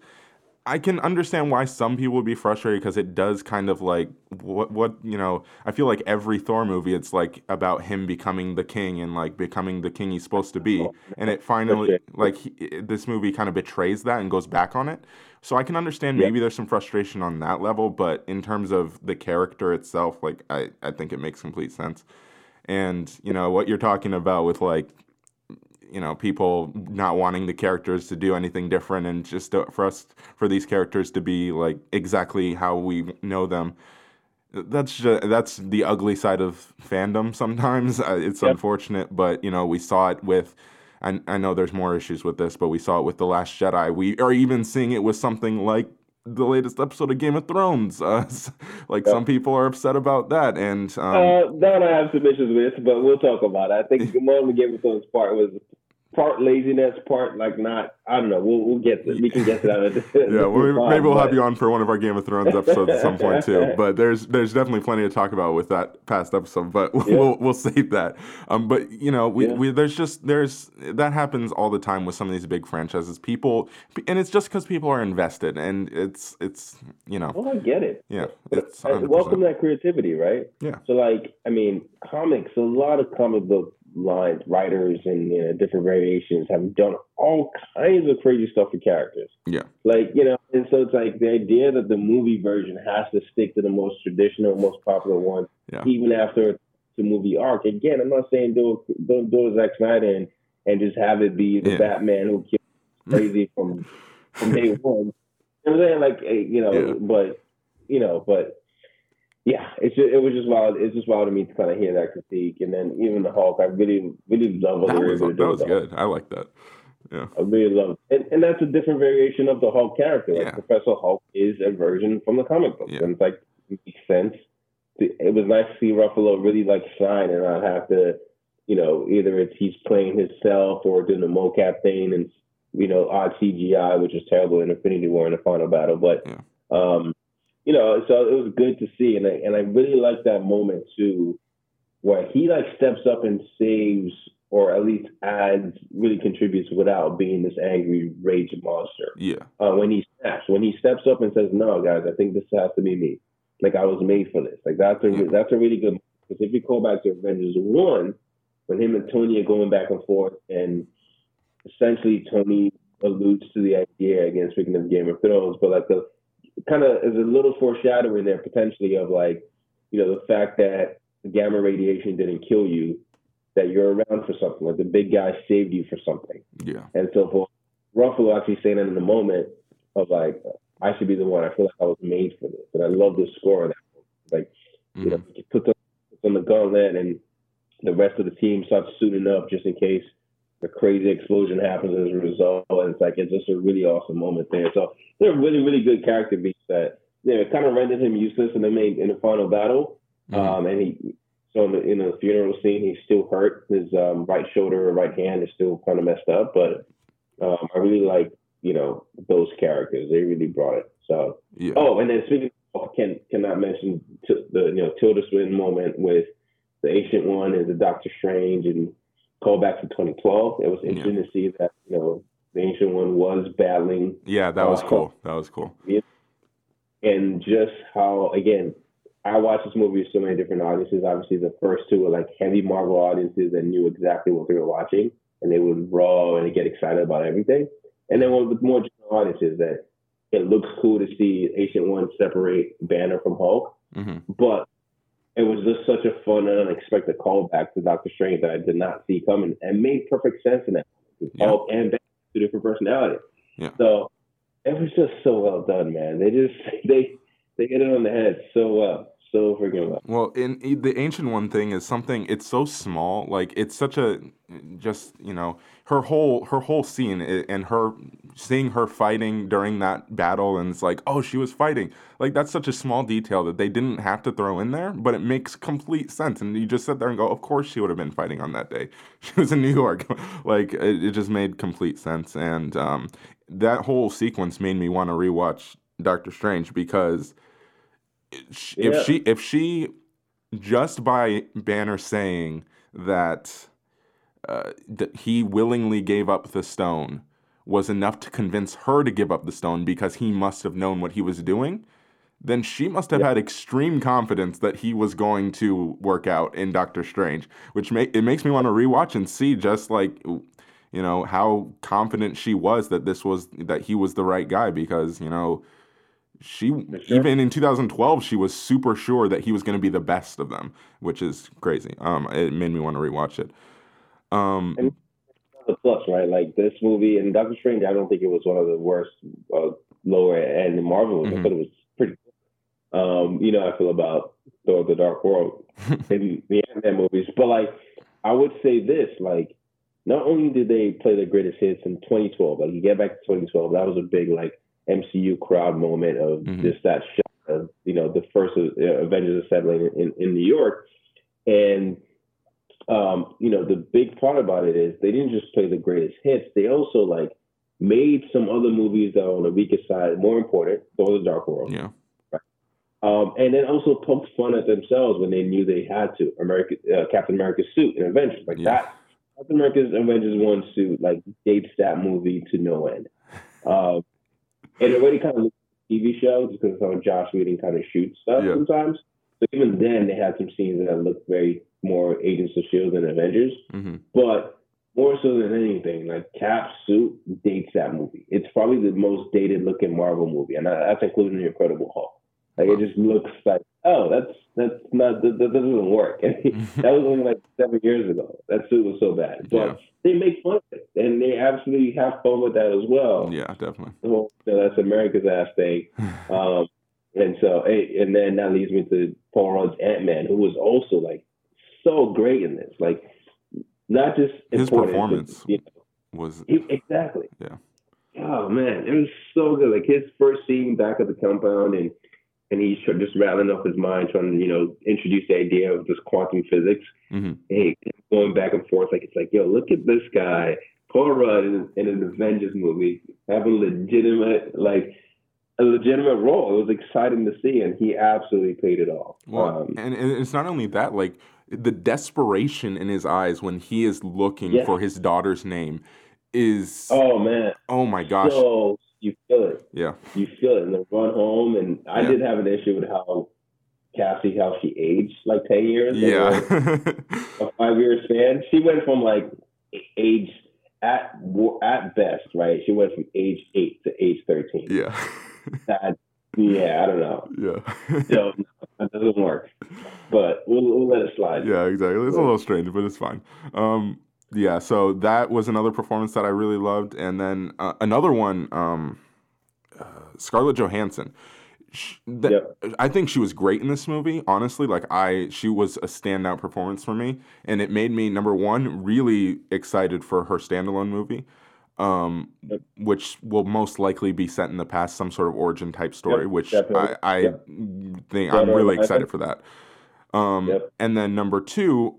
I can understand why some people would be frustrated because it does kind of like what what you know. I feel like every Thor movie, it's like about him becoming the king and like becoming the king he's supposed to be, oh, and it finally like he, this movie kind of betrays that and goes back on it. So I can understand Yeah. maybe there's some frustration on that level, but in terms of the character itself, like I I think it makes complete sense. And you know what you're talking about with like you know people not wanting the characters to do anything different and just for us for these characters to be like exactly how we know them that's just, that's the ugly side of fandom sometimes Uh, it's Yep. unfortunate but you know we saw it with I, I know there's more issues with this but we saw it with the last jedi we are even seeing it with something like the latest episode of game of thrones uh, like Yep. some people are upset about that and um, uh, that I have some issues with, but we'll talk about it. I think the Game of Thrones part was part laziness, part like not. I don't know. We'll we'll get to, we can get to that. yeah, well, maybe, maybe we'll have you on for one of our Game of Thrones episodes at some point too. But there's there's definitely plenty to talk about with that past episode. But we'll we'll save that. Um, but you know, we, Yeah. we there's just there's that happens all the time with some of these big franchises. People, and it's just because people are invested, and it's it's you know, Well, I get it. yeah, it's 100%. welcome that creativity, right? Yeah. So, like, I mean, comics. A lot of comic book lines, writers, and you know, different variations have done all kinds of crazy stuff for characters. Yeah. Like you know, and so it's like the idea that the movie version has to stick to the most traditional, most popular one, Yeah. even after the movie arc. Again, I'm not saying do do as Zack Snyder and, and just have it be the Yeah. Batman who kills crazy from from day one. You know what I'm saying? Like, eh, you know, Yeah. but you know, but yeah, it's just, it was just wild. It's just wild to me to kind of hear that critique, and then even the Hulk, I really, really love what That they were was able to do. that was good. I like that. Yeah. I really love it. And, and that's a different variation of the Hulk character. Like Yeah. Professor Hulk is a version from the comic book, Yeah. And it's like it makes sense. It was nice to see Ruffalo really like shine and not have to, you know, either it's he's playing himself or doing the mocap thing and you know, odd CGI, which was terrible in Infinity War in the final battle. But Yeah. um, you know, so it was good to see and I and I really liked that moment too where he like steps up and saves or at least adds really contributes without being this angry rage monster. Yeah. Uh, when he snaps, when he steps up and says, "No, guys, I think this has to be me. Like I was made for this." Like that's a Yeah. that's a really good. Because if you call back to Avengers one, when him and Tony are going back and forth, and essentially Tony alludes to the idea again, speaking of Game of Thrones, but like the kind of is a little foreshadowing there potentially of like, you know, the fact that the gamma radiation didn't kill you, that you're around for something. Like the big guy saved you for something. Yeah. And so for Ruffalo actually saying that in the moment of like, I should be the one. I feel like I was made for this. And I love the score of that. Like, you know, Mhm. on, puts on the gauntlet and the rest of the team starts suiting up just in case the crazy explosion happens as a result. And it's like, it's just a really awesome moment there. So they're really, really good character beats that, you know, it kind of rendered him useless in the main, in the final battle. Mhm. Um, and he, so in the, in the funeral scene, he's still hurt. His um, right shoulder or right hand is still kind of messed up. But um, I really like, you know, those characters. They really brought it. So, Yeah. oh, and then speaking, of, can cannot mention t- the you know Tilda Swinton moment with the Ancient One and the Doctor Strange and call back to 2012. It was interesting to see that you know the Ancient One was battling Yeah, that was Uh, cool. That was cool. and just how again I watched this movie with so many different audiences. Obviously, the first two were like heavy Marvel audiences that knew exactly what they were watching, and they would raw and get excited about everything. And then with more general audiences that it looks cool to see Ancient One separate Banner from Hulk, hmm but it was just such a fun and unexpected callback to Doctor Strange that I did not see coming, and made perfect sense in that. Yeah. And Banner, two different personalities. Yeah. So it was just so well done, man. They just they they hit it on the head so well, so freaking well. Well, in, in the ancient one thing is something. It's so small. Like it's such a just you know her whole her whole scene and her seeing her fighting during that battle and it's like oh she was fighting. Like that's such a small detail that they didn't have to throw in there but it makes complete sense. And you just sit there and go of course she would have been fighting on that day. She was in New York. Like it, it just made complete sense. And um, that whole sequence made me want to rewatch Doctor Strange because sh- Yeah. if she if she just by Banner saying that uh, that he willingly gave up the stone was enough to convince her to give up the stone because he must have known what he was doing, then she must have had extreme confidence that he was going to work out in Doctor Strange, which it makes me want to rewatch and see just like you know how confident she was that this was that he was the right guy because you know she sure. even in 2012 she was super sure that he was going to be the best of them which is crazy. Um it made me want to rewatch it. Um And- The plus, right? Like this movie and Doctor Strange, I don't think it was one of the worst uh, lower end Marvel movies. Mhm. thought it was pretty. Um, you know, how I feel about Thor: The Dark World in the Ant-Man movies, but like I would say this, like not only did they play the greatest hits in 2012, like you get back to 2012, that was a big like MCU crowd moment of Mhm. just that shot of you know the first uh, Avengers assembling in, in New York, and um, you know the big part about it is they didn't just play the greatest hits, they also like made some other movies that are on the weaker side more important. Thor: The Dark World. yeah Um, and then also poked fun at themselves when they knew they had to. America, uh, Captain America's suit in Avengers, like Yeah. that. Captain America's Avengers one suit like dates that movie to no end. Um, it already kind of looks like TV show just because how Josh Whedon kind of shoots stuff Yeah. sometimes. So even then, they had some scenes that looked very more Agents of Shield than Avengers, hmm but more so than anything, like Cap suit dates that movie. It's probably the most dated looking Marvel movie, and that's including the Incredible Hulk. Like it just looks like, oh, that's that's not that, that doesn't work. that was only like seven years ago. That suit was so bad, but Yeah. they make fun of it, and they absolutely have fun with that as well. Yeah, definitely. So that's America's ass thing. Um, and so, and then that leads me to Paul Rudd's Ant Man, who was also like so great in this. Like, not just His important, performance. you know, Was he, exactly. Yeah. Oh man, it was so good. Like his first scene back at the compound, and and he's just rattling off his mind, trying to you know introduce the idea of this quantum physics. hmm Hey, going back and forth, like it's like, yo, look at this guy, Paul Rudd, in, in an Avengers movie, having legitimate like a legitimate role. It was exciting to see, and he absolutely paid it off. Well, Um, and, and it's not only that, like the desperation in his eyes when he is looking Yeah. for his daughter's name is oh man, oh my gosh. so you feel it. yeah. you feel it in the run home. And I Yeah. did have an issue with how Cassie, how she aged like 10 years. like, Yeah. a five year span. She went from like age at at best, right? She went from age eight to age 13. yeah. That, yeah, I don't know. yeah. So that doesn't work. But we'll, we'll let it slide. Yeah, exactly. It's a little strange, but it's fine. Um, yeah, so that was another performance that I really loved, and then uh, another one, um, uh, Scarlett Johansson. Sh- that- Yep. I think she was great in this movie. Honestly, like I, she was a standout performance for me, and it made me number one really excited for her standalone movie. Um, Yep. which will most likely be set in the past, some sort of origin type story. Yep, which I, definitely. I Yep. think I'm really excited for that. Um, Yep. and then number two,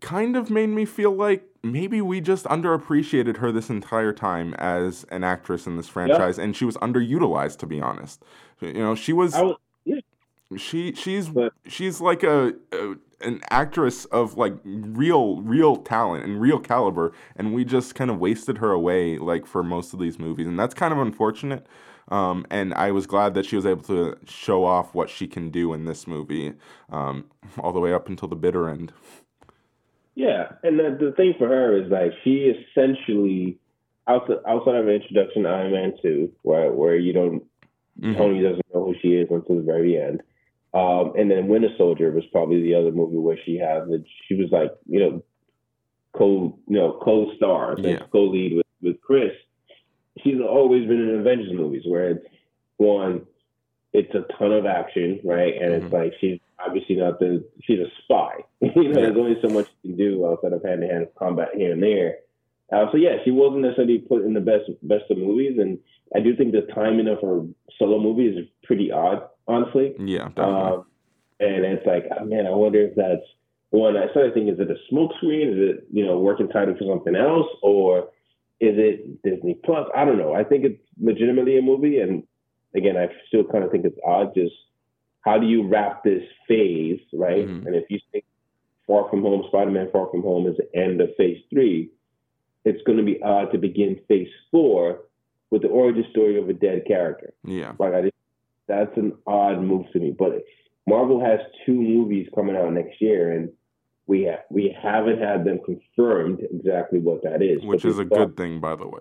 kind of made me feel like maybe we just underappreciated her this entire time as an actress in this franchise, and she was underutilized, to be honest. You know, she was was, yeah, she she's But- she's like a, a an actress of like real real talent and real caliber, and we just kind of wasted her away like for most of these movies, and that's kind of unfortunate. Um, and I was glad that she was able to show off what she can do in this movie, um, all the way up until the bitter end. Yeah, and the, the thing for her is like she essentially outside outside of an introduction to Iron Man two, where where you don't Mhm. Tony doesn't know who she is until the very end. Um, and then Winter Soldier was probably the other movie where she had the she was like you know co you know co star Yeah. co lead with with Chris. She's always been in Avengers movies where it's one, it's a ton of action, right? And Mhm. it's like she's obviously not the she's a spy. you know, Yeah. there's only so much you can do outside of hand to hand combat here and there. Uh, so yeah, she wasn't necessarily put in the best best of movies, and I do think the timing of her solo movie is pretty odd, honestly. Yeah, definitely. Um, and it's like, oh, man, I wonder if that's one. I started thinking, is it a smokescreen? Is it you know working title for something else, or is it Disney Plus? I don't know. I think it's legitimately a movie, and again, I still kind of think it's odd. Just how do you wrap this phase, right? Mhm. And if you think Far From Home, Spider-Man Far From Home is the end of Phase Three, it's going to be odd to begin Phase Four with the origin story of a dead character. yeah. Like I just, that's an odd move to me. But Marvel has two movies coming out next year, and we ha- we haven't had them confirmed exactly what that is. Which is a thought- good thing, by the way.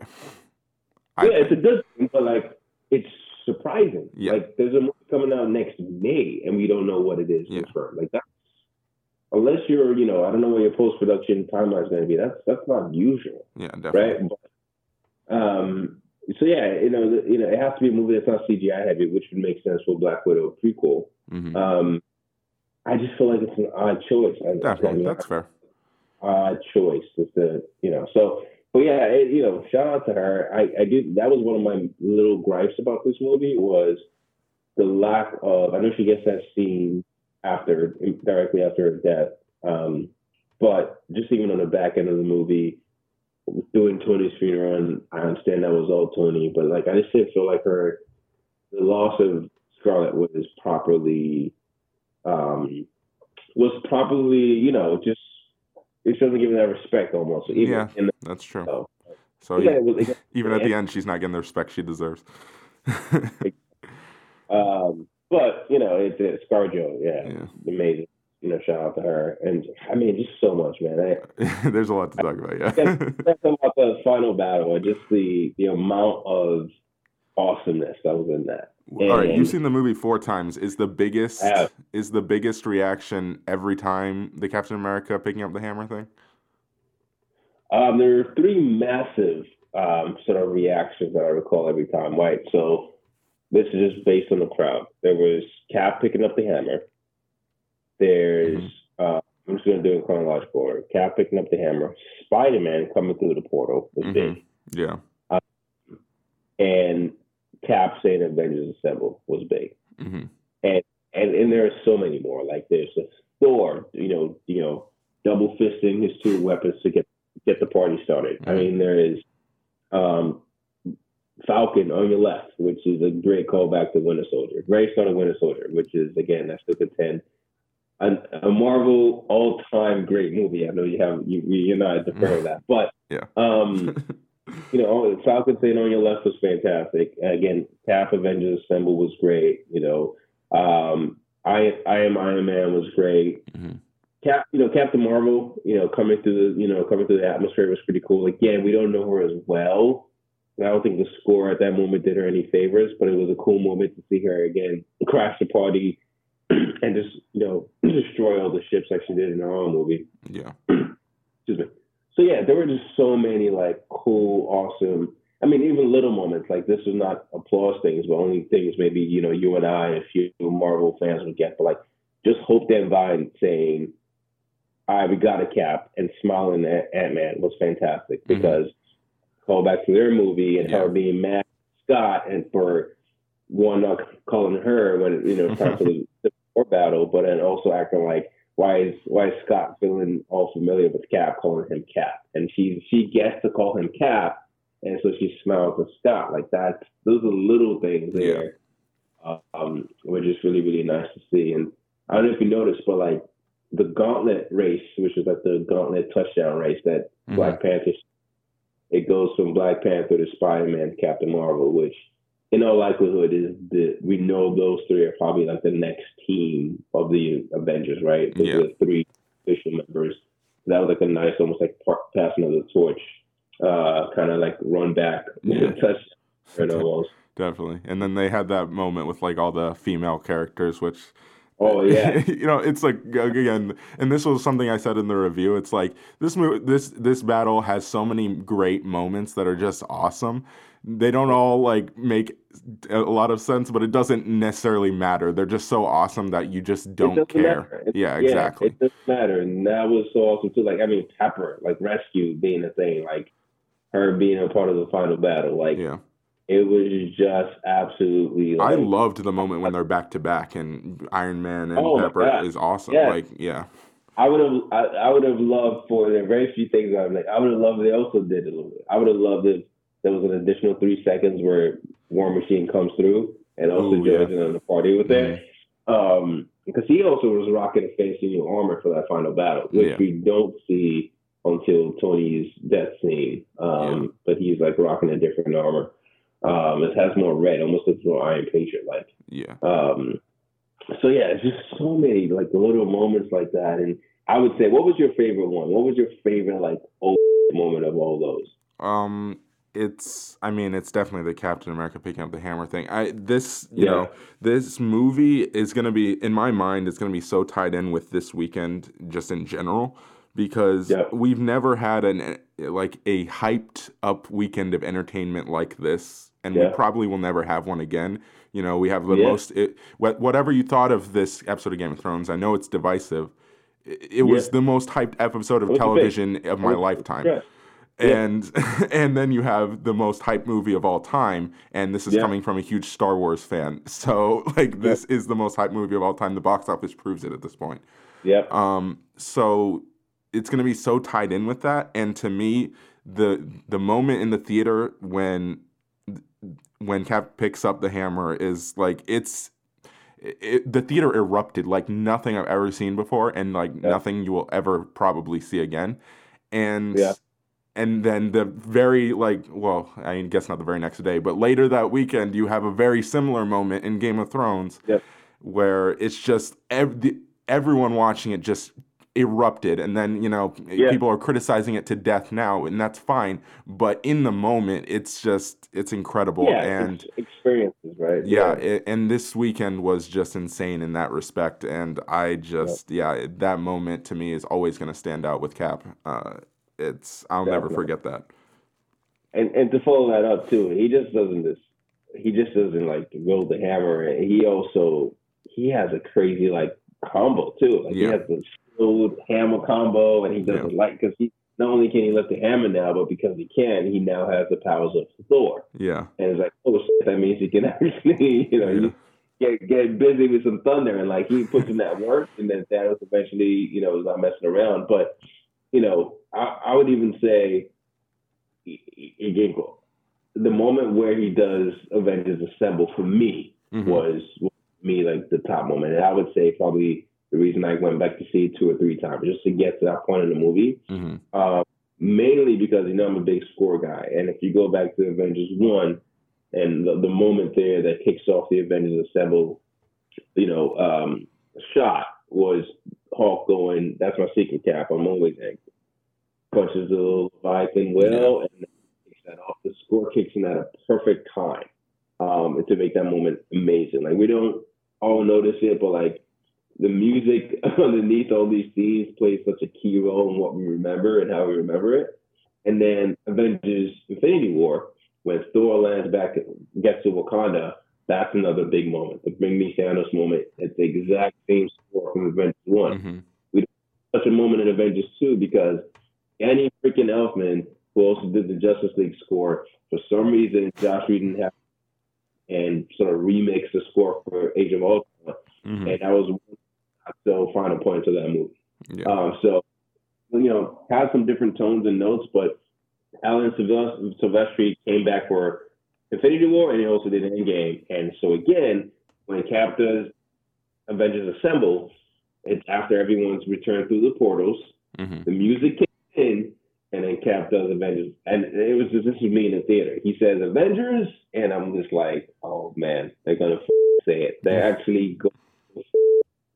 I yeah, it's a good thing, but like it's surprising. Yeah. Like there's a movie coming out next May, and we don't know what it is Yeah. confirmed. Like that. Unless you're, you know, I don't know what your post production timeline is going to be. That's that's not usual yeah, definitely. right? But, um, so yeah, you know, the, you know, it has to be a movie that's not CGI heavy, which would make sense for Black Widow prequel. hmm Um, I just feel like it's an odd choice. Definitely, that's fair. odd choice. Just the, you know, so. But yeah, it, you know, shout out to her. I, I did. That was one of my little gripes about this movie was the lack of. I know she gets that scene after directly after her death, um, but just even on the back end of the movie, doing Tony's funeral, and I understand that was all Tony, but like I just didn't feel like her the loss of Scarlett was properly um was probably, you know, just it wasn't given that respect almost. So even Yeah. the That's true. so, So yeah, it was, even at the end, she's not getting the respect she deserves. um, but you know, it's, it's ScarJo, yeah, Yeah. amazing. you know, shout out to her. And I mean, just so much, man. I, There's a lot to talk about. Yeah. That's about the final battle and just the the amount of awesomeness that was in that. All right, you've seen the movie four times. Is the biggest is the biggest reaction every time the Captain America picking up the hammer thing? Um, there are three massive um, sort of reactions that I recall every time, right? So this is just based on the crowd. There was Cap picking up the hammer. There's, uh, I'm just going to do it in chronological order. Cap picking up the hammer. Spider Man coming through the portal was Mhm. big. Yeah. And Cap saying Avengers Assemble was big. hmm and and and there are so many more. Like there's a Thor, you know, you know, double fisting his two weapons to get get the party started. I Mhm. mean, there is um, Falcon on your left, which is a great callback to Winter Soldier. Very start of Winter Soldier, which is again, I still contend a, a Marvel all time great movie. I know you have you you're not of that, but Yeah. um, you know, Falcon saying on your left was fantastic. Again, Cap Avengers Assemble was great. You know, um, I I am Iron Man was great. Mhm. Cap, you know, Captain Marvel, you know, coming through the you know coming through the atmosphere was pretty cool. Again, we don't know her as well. I don't think the score at that moment did her any favors, but it was a cool moment to see her again crash the party and just you know destroy all the ships like she did in her own movie Yeah. excuse me. So yeah, there were just so many like cool, awesome. I mean, even little moments like this was not applause things, but only things maybe you know you and I and a few Marvel fans would get. But like, just Hope Van Dyne saying, "All right, we got a cap," and smiling at Ant Man was fantastic mm-hmm. because call back to their movie and her being mad at Scott and for one not calling her when you know time for the, the war battle, but then also acting like why is why is Scott feeling all familiar with Cap, calling him Cap, and she she gets to call him Cap, and so she smiles at Scott like that. Those are little things there, um, which is really really nice to see. And I don't know if you noticed, but like the gauntlet race, which is like the gauntlet touchdown race that Mhm. Black Panther, it goes from Black Panther to Spider Man, Captain Marvel, which in all likelihood is that we know those three are probably like the next team of the Avengers, right? Those Yeah. the three official members. That was like a nice, almost like par- passing of the torch, uh, kind of like run back Yeah. touch, right, almost. Definitely. And then they had that moment with like all the female characters, which Oh yeah, you know, it's like again, and this was something I said in the review. It's like this mo- this this battle has so many great moments that are just awesome. They don't all like make a lot of sense, but it doesn't necessarily matter. They're just so awesome that you just don't care. It- Yeah, exactly. it doesn't matter, and that was so awesome too. Like I mean, Pepper, like rescue being a thing, like her being a part of the final battle, like yeah. It was just absolutely. I loved the moment when they're back to back and Iron Man and Oh Pepper is awesome. Yeah. Like, yeah. I would have, I, I would have loved for there are very few things I'm like. I would have loved. They also did a little bit. I would have loved if there was an additional three seconds where War Machine comes through and also Ooh, yeah. joins in on the party with it. Um, because he also was rocking a fancy new armor for that final battle, which Yeah. we don't see until Tony's death scene. Um, but he's like rocking a different armor. Um, it has more red, almost looks more Iron Patriot like. Yeah. Um, so yeah, it's just so many like little moments like that. And I would say, what was your favorite one? What was your favorite like old moment of all those? Um, it's. I mean, it's definitely the Captain America picking up the hammer thing. I this you Yeah. know this movie is gonna be in my mind. It's gonna be so tied in with this weekend, just in general, because Yeah. we've never had an like a hyped up weekend of entertainment like this, and we probably will never have one again. You know, we have the Yeah. most. It, whatever you thought of this episode of Game of Thrones, I know it's divisive. It, it was the most hyped episode of It was the best. television of my lifetime Yeah. Yeah. and and then you have the most hyped movie of all time and this is Yeah. coming from a huge star wars fan so like this is the most hyped movie of all time the box office proves it at this point Yep. um so it's going to be so tied in with that and to me the the moment in the theater when when cap picks up the hammer is like it's it, the theater erupted like nothing I've ever seen before, and like Yeah. nothing you will ever probably see again. And Yeah. and then the very like well, I guess not the very next day, but later that weekend, you have a very similar moment in Game of Thrones, Yep. where it's just ev- everyone watching it just erupted and then you know Yeah. people are criticizing it to death now and that's fine but in the moment it's just it's incredible yeah, and experiences, right? yeah, it, and this weekend was just insane in that respect and i just yeah that moment to me is always going to stand out with cap uh it's i'll never forget that and and to follow that up too, he just doesn't just he just doesn't like wield the hammer. He also he has a crazy like combo too. Like Yeah. he has the skilled hammer combo, and he doesn't like because he not only can he lift the hammer now, but because he can, he now has the powers of Thor. yeah And it's like, oh shit, that means he can actually, you know, you get get busy with some thunder, and like he puts in that work, and then Thanos eventually, you know, is not messing around. But you know, I, I would even say, i- i- again, the moment where he does Avengers Assemble for me Mhm. was, was me like the top moment, and I would say probably the reason I went back to see it two or three times just to get to that point in the movie. hmm Uh, mainly because you know I'm a big score guy, and if you go back to Avengers one, and the, the moment there that kicks off the Avengers Assemble, you know, um, shot was Hulk going, "That's my secret cap. I'm always angry." Punches the little Leviathan well, and then kicks that off. The score kicks in at a perfect time um, to make that moment amazing. Like we don't all notice it, but like the music underneath all these scenes plays such a key role in what we remember and how we remember it. And then Avengers Infinity War, when Thor lands back, gets to Wakanda, that's another big moment. The Bring Me Thanos moment. It's the exact same score from Avengers One. hmm Such a moment in Avengers Two because Danny freaking Elfman, who also did the Justice League score, for some reason Joss Whedon had and sort of remix the score for Age of Ultron, hmm and that was one so final point to that movie. yeah Um, so, you know, has some different tones and notes, but Alan Silvestri came back for Infinity War and he also did Endgame. And so, again, when Cap does Avengers Assemble, it's after everyone's returned through the portals, hmm the music kicks in, and then Cap does Avengers. And it was just, this was me in the theater. He says Avengers, and I'm just like, oh man, they're going to say it. They're actually going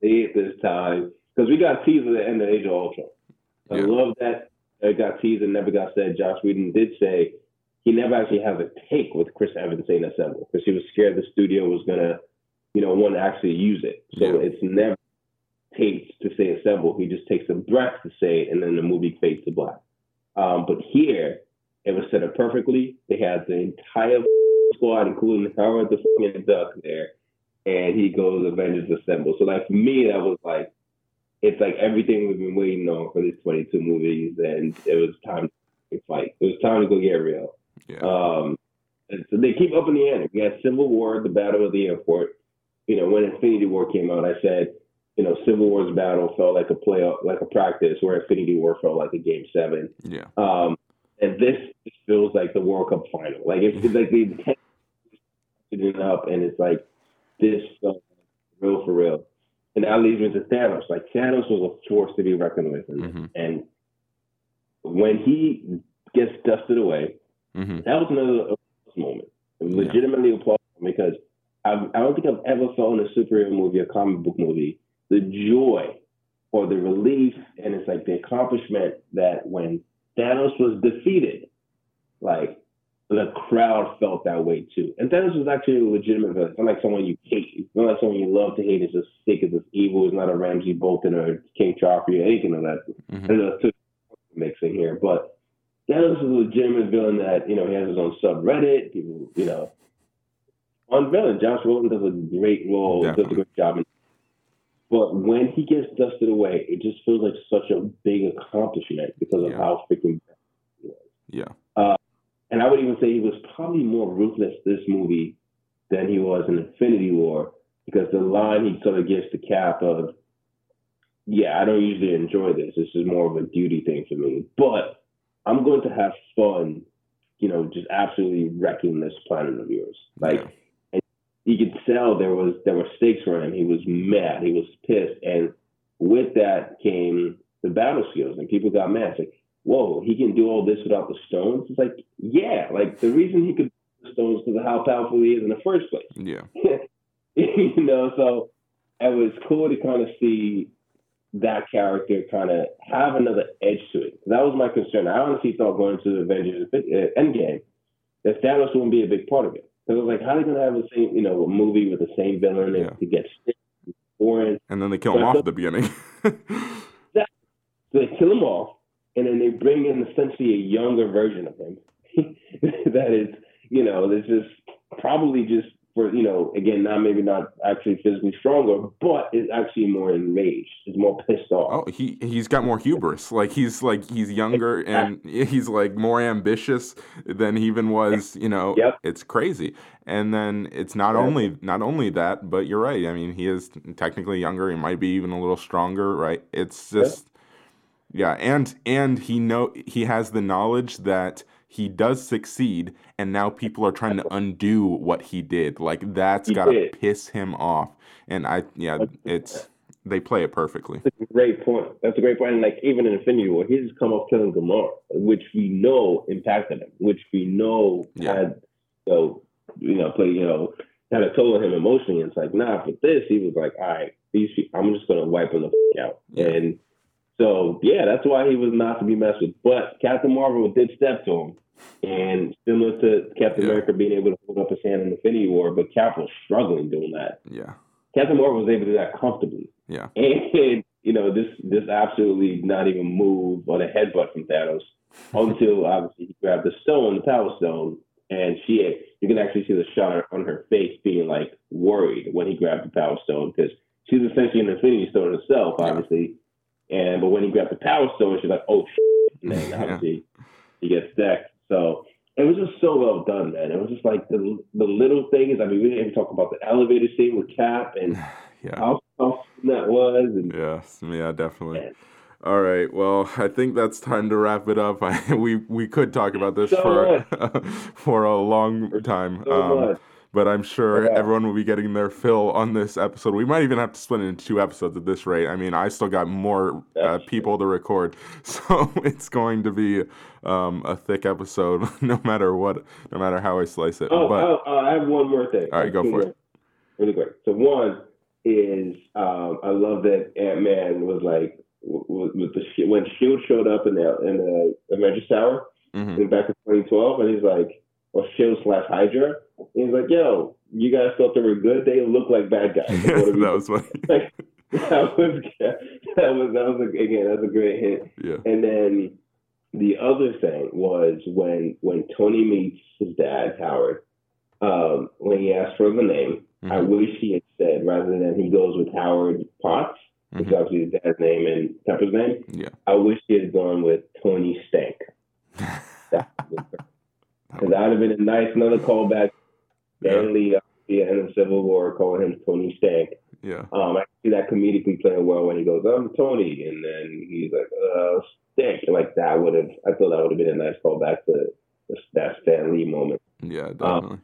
say this time. Because we got teased at the end of Age of Ultron. I Yeah. love that it got teased and never got said. Joss Whedon did say he never actually has a take with Chris Evans saying assemble because he was scared the studio was going to, you know, want to actually use it. So Yeah. it's never takes to say assemble. He just takes a breath to say it, and then the movie fades to black. Um, but here, it was set up perfectly. They had the entire squad, including Howard the fucking Duck there, and he goes Avengers Assemble. So like for me, that was like it's like everything we've been waiting on for these 22 movies, and it was time to fight. It was time to go get real. yeah Um, and so they keep up in the end. We had Civil War, the Battle of the Airport. You know, when Infinity War came out, I said, you know, Civil War's battle felt like a play, like a practice, where Infinity War felt like a Game Seven. yeah Um, and this feels like the World Cup final. Like it's, it's like the it up, and it's like this real for real. And that leads me to Thanos. Like Thanos was a force to be reckoned with, and, Mhm. and when he gets dusted away, hmm that was another moment. Legitimately applause because I've, I don't think I've ever felt in a superhero movie, a comic book movie, the joy or the relief, and it's like the accomplishment that when Thanos was defeated, like the crowd felt that way too. And Thanos was actually a legitimate villain. It's not like someone you hate. It's not like someone you love to hate. It's just sick. It's just evil. It's not a Ramsay Bolton or King Joffrey or anything of that. Mhm. There's a two mixing here, but Thanos is a legitimate villain that you know he has his own subreddit. People, you know, on villain. Josh Brolin does a great role, does a Definitely. great job. But when he gets dusted away, it just feels like such a big accomplishment because of Yeah. how freaking. yeah And I would even say he was probably more ruthless this movie than he was in Infinity War because the line he sort of gives to Cap of, "Yeah, I don't usually enjoy this. This is more of a duty thing for me, but I'm going to have fun." You know, just absolutely wrecking this planet of yours. Like, and you could tell there was there were stakes for him. He was mad. He was pissed, and with that came the battle skills, and people got mad. It's like, whoa, he can do all this without the stones. It's like, yeah, like the reason he could do the stones because of how powerful he is in the first place. yeah you know, so it was cool to kind of see that character kind of have another edge to it. That was my concern. I honestly thought going to the Avengers uh, Endgame that Thanos wouldn't be a big part of it. Because I was like, how are they going to have the same, you know, a movie with the same villain and to get boring? And then they kill him off at the beginning. So they kill him off, and then they bring in essentially a younger version of him. that is, you know, that's just probably just for, you know, again, not maybe not actually physically stronger, but is actually more enraged, is more pissed off. Oh, he he's got more hubris. Like he's like he's younger and he's like more ambitious than he even was. You know, Yep. it's crazy. And then it's not only not only that, but you're right. I mean, he is technically younger. He might be even a little stronger, right? It's just yeah, and and he know he has the knowledge that he does succeed, and now people are trying to undo what he did. Like that's He gotta did. piss him off. And I yeah, it's they play it perfectly. That's a great point. That's a great point. And like even in Infinity War, he's come up killing Gamora, which we know impacted him, which we know had you know, you know, play, you know, kind of told him emotionally. And it's like, nah, for this, he was like, all right, these people, I'm just gonna wipe them the f- out. And so yeah, that's why he was not to be messed with. But Captain Marvel did step to him. And similar to Captain America being able to hold up his hand in the Infinity War, but Cap was struggling doing that. Yeah. Captain Marvel was able to do that comfortably. Yeah. And you know, this this absolutely not even move on a headbutt from Thanos until obviously he grabbed the stone, the Power Stone, and she had, you can actually see the shot on her face being like worried when he grabbed the Power Stone because she's essentially an Infinity Stone herself, obviously. And but when he grabbed the Power Stone, she's like, oh shit, and then obviously he gets decked. So it was just so well done, man. It was just like the the little things. I mean, we didn't even talk about the elevator scene with Cap and how how fun that was. And Yes, yeah, definitely. All right. Well, I think that's time to wrap it up. I, we we could talk about this So for for a long time, So um. But I'm sure Yeah. everyone will be getting their fill on this episode. We might even have to split it into two episodes at this rate. I mean, I still got more uh, people to record, so it's going to be um, a thick episode, no matter what, no matter how I slice it. Oh, but oh, oh, I have one more thing. All right, go for it. Really quick. So one is um, I love that Ant Man was like with, the when Shield showed up in the in the Avengers Tower Mhm. in back in 2012, and he's like, or Shield slash Hydra, and he's like, "Yo, you guys thought they were good? They look like bad guys." Like, what are we that was funny. like, that was that was that was a, again that's a great hit. Yeah. And then the other thing was when when Tony meets his dad Howard, um, when he asked for the name, I wish he had said rather than he goes with Howard Potts, which is obviously his dad's name and Pepper's name. Yeah. I wish he had gone with Tony Stank. Because that would have been a nice another callback. Stan Lee, uh, the end of Civil War, calling him Tony Stank. Yeah. Um, I see that comedically playing well when he goes, "I'm Tony," and then he's like, "Uh, Stank." Like that would have, I thought that would have been a nice callback to the- that Stan Lee moment. Yeah, Um, definitely.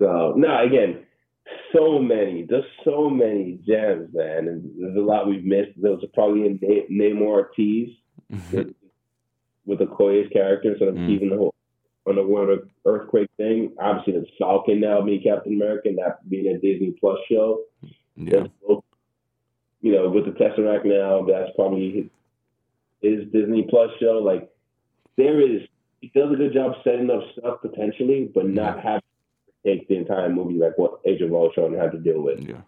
So no, again, so many, just so many gems, man. And there's a lot we've missed. There was probably a Na- Namor Ortiz with, with Okoye's character, sort of Mm. teasing the whole on the World Earthquake thing. Obviously, the Falcon now being Captain America, that being a Disney Plus show. Yeah. You know, with the Tesseract now, that's probably his, Disney Plus show. Like, there is, he does a good job setting up stuff potentially, but not having to take the entire movie like what Age of Ultron had to deal with. Yeah.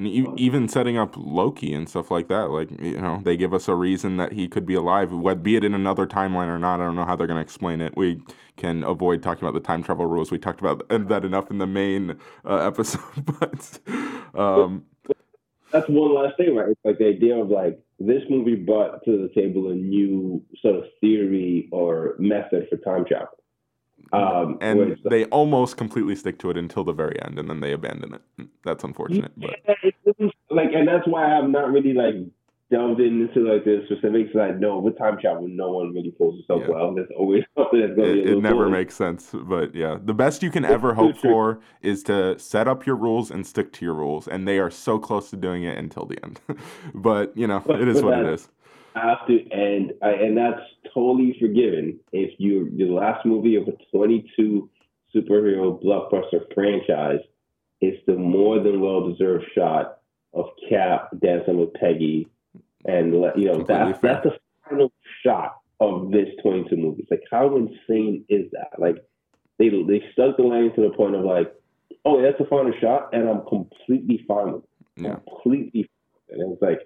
And e- even setting up Loki and stuff like that, like you know, they give us a reason that he could be alive, what be it in another timeline or not. I don't know how they're going to explain it. We can avoid talking about the time travel rules. We talked about that enough in the main uh, episode, but um, That's one last thing, right? It's like the idea of like this movie brought to the table a new sort of theory or method for time travel. Um, and it's they almost completely stick to it until the very end, and then they abandon it. That's unfortunate, but Yeah, it doesn't- like, and that's why I'm not really like delved into like the specifics. I know with time travel, no one really pulls itself well. There's always something that's going to be it, it never bully. makes sense. But yeah, the best you can ever hope for is to set up your rules and stick to your rules, and they are so close to doing it until the end. but you know, But- it is what it is. To end, I, and that's totally forgiven if you the last movie of a 22 superhero blockbuster franchise is the more than well deserved shot of Cap dancing with Peggy and you know that's fair. that's the final shot of this 22 movie. It's like how insane is that? Like they they stuck the landing to the point of like, oh, that's the final shot, and I'm completely fine with it. Yeah. Completely, and it's like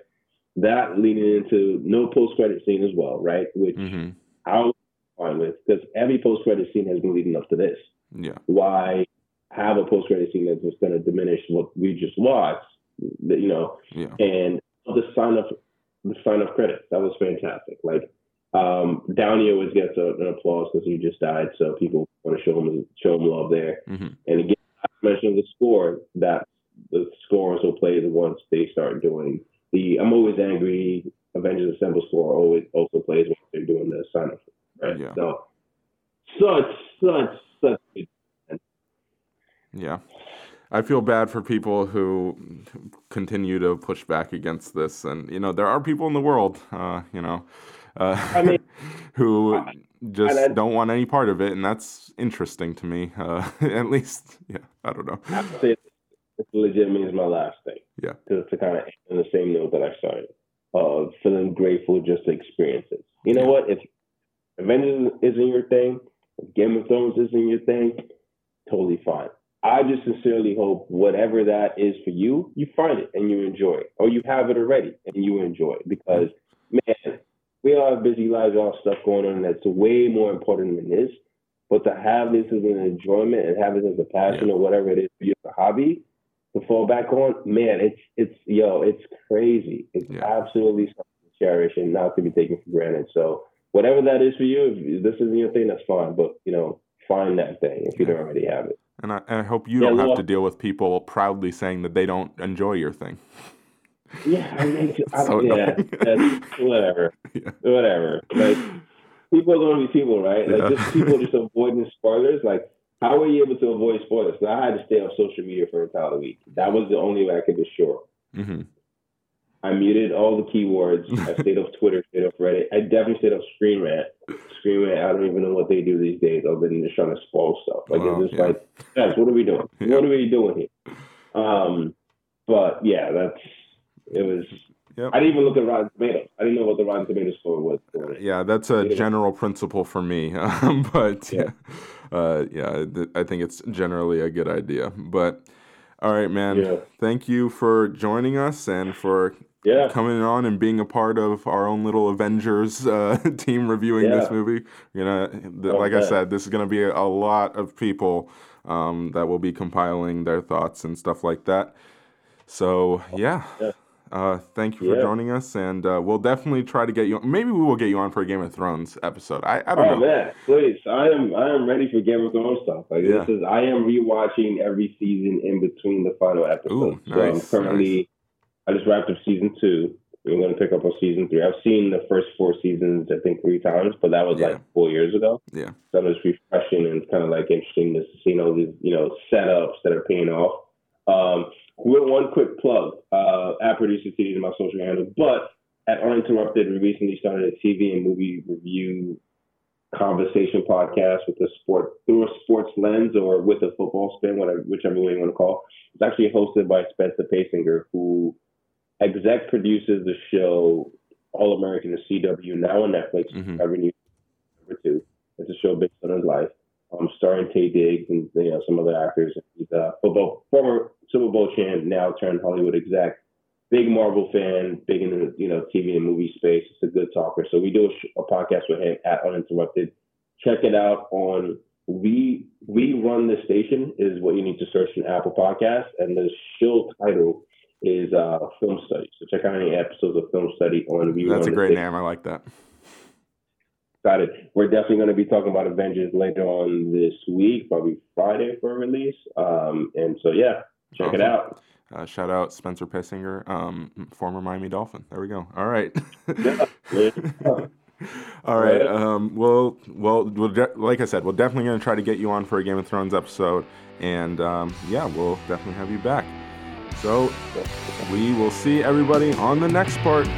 that leading into no post credit scene as well, right? Which hmm I was fine with because every post credit scene has been leading up to this. Yeah. Why have a post credit scene that's just going to diminish what we just watched? You know, Yeah. and the sign of the sign of credit that was fantastic. Like um, Downey always gets a, an applause because he just died, so people want to show him show him love there. hmm And again, I mentioned the score that the score also plays once they start doing the I'm always angry Avengers Assemble score always also plays when they're doing the sign up. Right. Yeah. So such such such Yeah. I feel bad for people who continue to push back against this. And, you know, there are people in the world, uh, you know, uh, I mean, who just and I- don't want any part of it. And that's interesting to me. Uh, at least, yeah, I don't know. I would say legitimately is my last thing. Yeah. To, to kind of end on the same note that I started of feeling grateful just to experience it. You know Yeah. what? If Avengers isn't your thing, if Game of Thrones isn't your thing, totally fine. I just sincerely hope whatever that is for you, you find it and you enjoy it, or you have it already and you enjoy it. Because man, we all have busy lives, all stuff going on that's way more important than this. But to have this as an enjoyment and have it as a passion or whatever it is for you, a hobby to fall back on, man, it's it's yo, it's crazy. It's Yeah. absolutely something to cherish and not to be taken for granted. So whatever that is for you, if this isn't your thing, that's fine. But you know, find that thing if you don't already have it. And I, and I hope you Yeah, don't have to deal with people proudly saying that they don't enjoy your thing. Yeah, I mean, I, So yeah, that's, whatever, whatever. Like people are going to be people, right? Like just people just avoiding spoilers. Like how were you able to avoid spoilers? 'Cause I had to stay off social media for an entire week. That was the only way I could be sure. hmm I muted all the keywords. I stayed off Twitter, stayed off Reddit. I definitely stayed off Screen Rant. Screen Rant, I don't even know what they do these days other than just trying to spoil stuff. Like Oh, it's just yeah. like, guys, what are we doing? Yeah. What are we doing here? Um, but yeah, that's it was. Yep. I didn't even look at Rotten Tomatoes. I didn't know what the Rotten Tomatoes score was. Yeah, that's a Yeah. general principle for me. Um, but yeah, Yeah. uh, yeah, th- I think it's generally a good idea. But all right, man. Yeah. Thank you for joining us and for Yeah. coming on and being a part of our own little Avengers uh, team reviewing this movie. You know, th- Oh, like I said, this is going to be a, a lot of people um, that will be compiling their thoughts and stuff like that. So yeah. Yeah. Uh, thank you for Yeah. joining us, and uh, we'll definitely try to get you. Maybe we will get you on for a Game of Thrones episode. I, I don't Oh know. man, please! I am I am ready for Game of Thrones stuff. Like Yeah. this is I am rewatching every season in between the final episodes. Ooh, so I'm nice, currently I just wrapped up season two. We're going to pick up on season three. I've seen the first four seasons I think three times, but that was Yeah. like four years ago. Yeah. So it was refreshing and kind of like interesting to see all these you know setups that are paying off. Um, one quick plug, uh, at Producer City is my social handle, but at Uninterrupted, we recently started a TV and movie review conversation podcast with a sport through a sports lens or with a football spin, whatever, whichever way you want to call. It. It's actually hosted by Spencer Paysinger, who exec produces the show All American the CW now on Netflix. Mhm. Every new number two. It's a show based on his life. Um, starring Taye Diggs and you know some other actors. He's a football former Super Bowl champ, now turned Hollywood exec. Big Marvel fan, big in the you know TV and movie space. It's a good talker. So we do a, sh- a podcast with him at Uninterrupted. Check it out on we we run the station is what you need to search in Apple Podcasts, and the show title is uh, Film Study. So check out any episodes of Film Study on we That's a great name. I like that. Excited. We're definitely going to be talking about Avengers later on this week, probably Friday for release. Um, and so yeah, check it out. Uh, shout out Spencer Paysinger, um, former Miami Dolphin. There we go. All right. Yeah. Yeah. All right. Right. Um, well, well, we'll de- like I said, we're definitely going to try to get you on for a Game of Thrones episode, and um, yeah, we'll definitely have you back. So we will see everybody on the next part.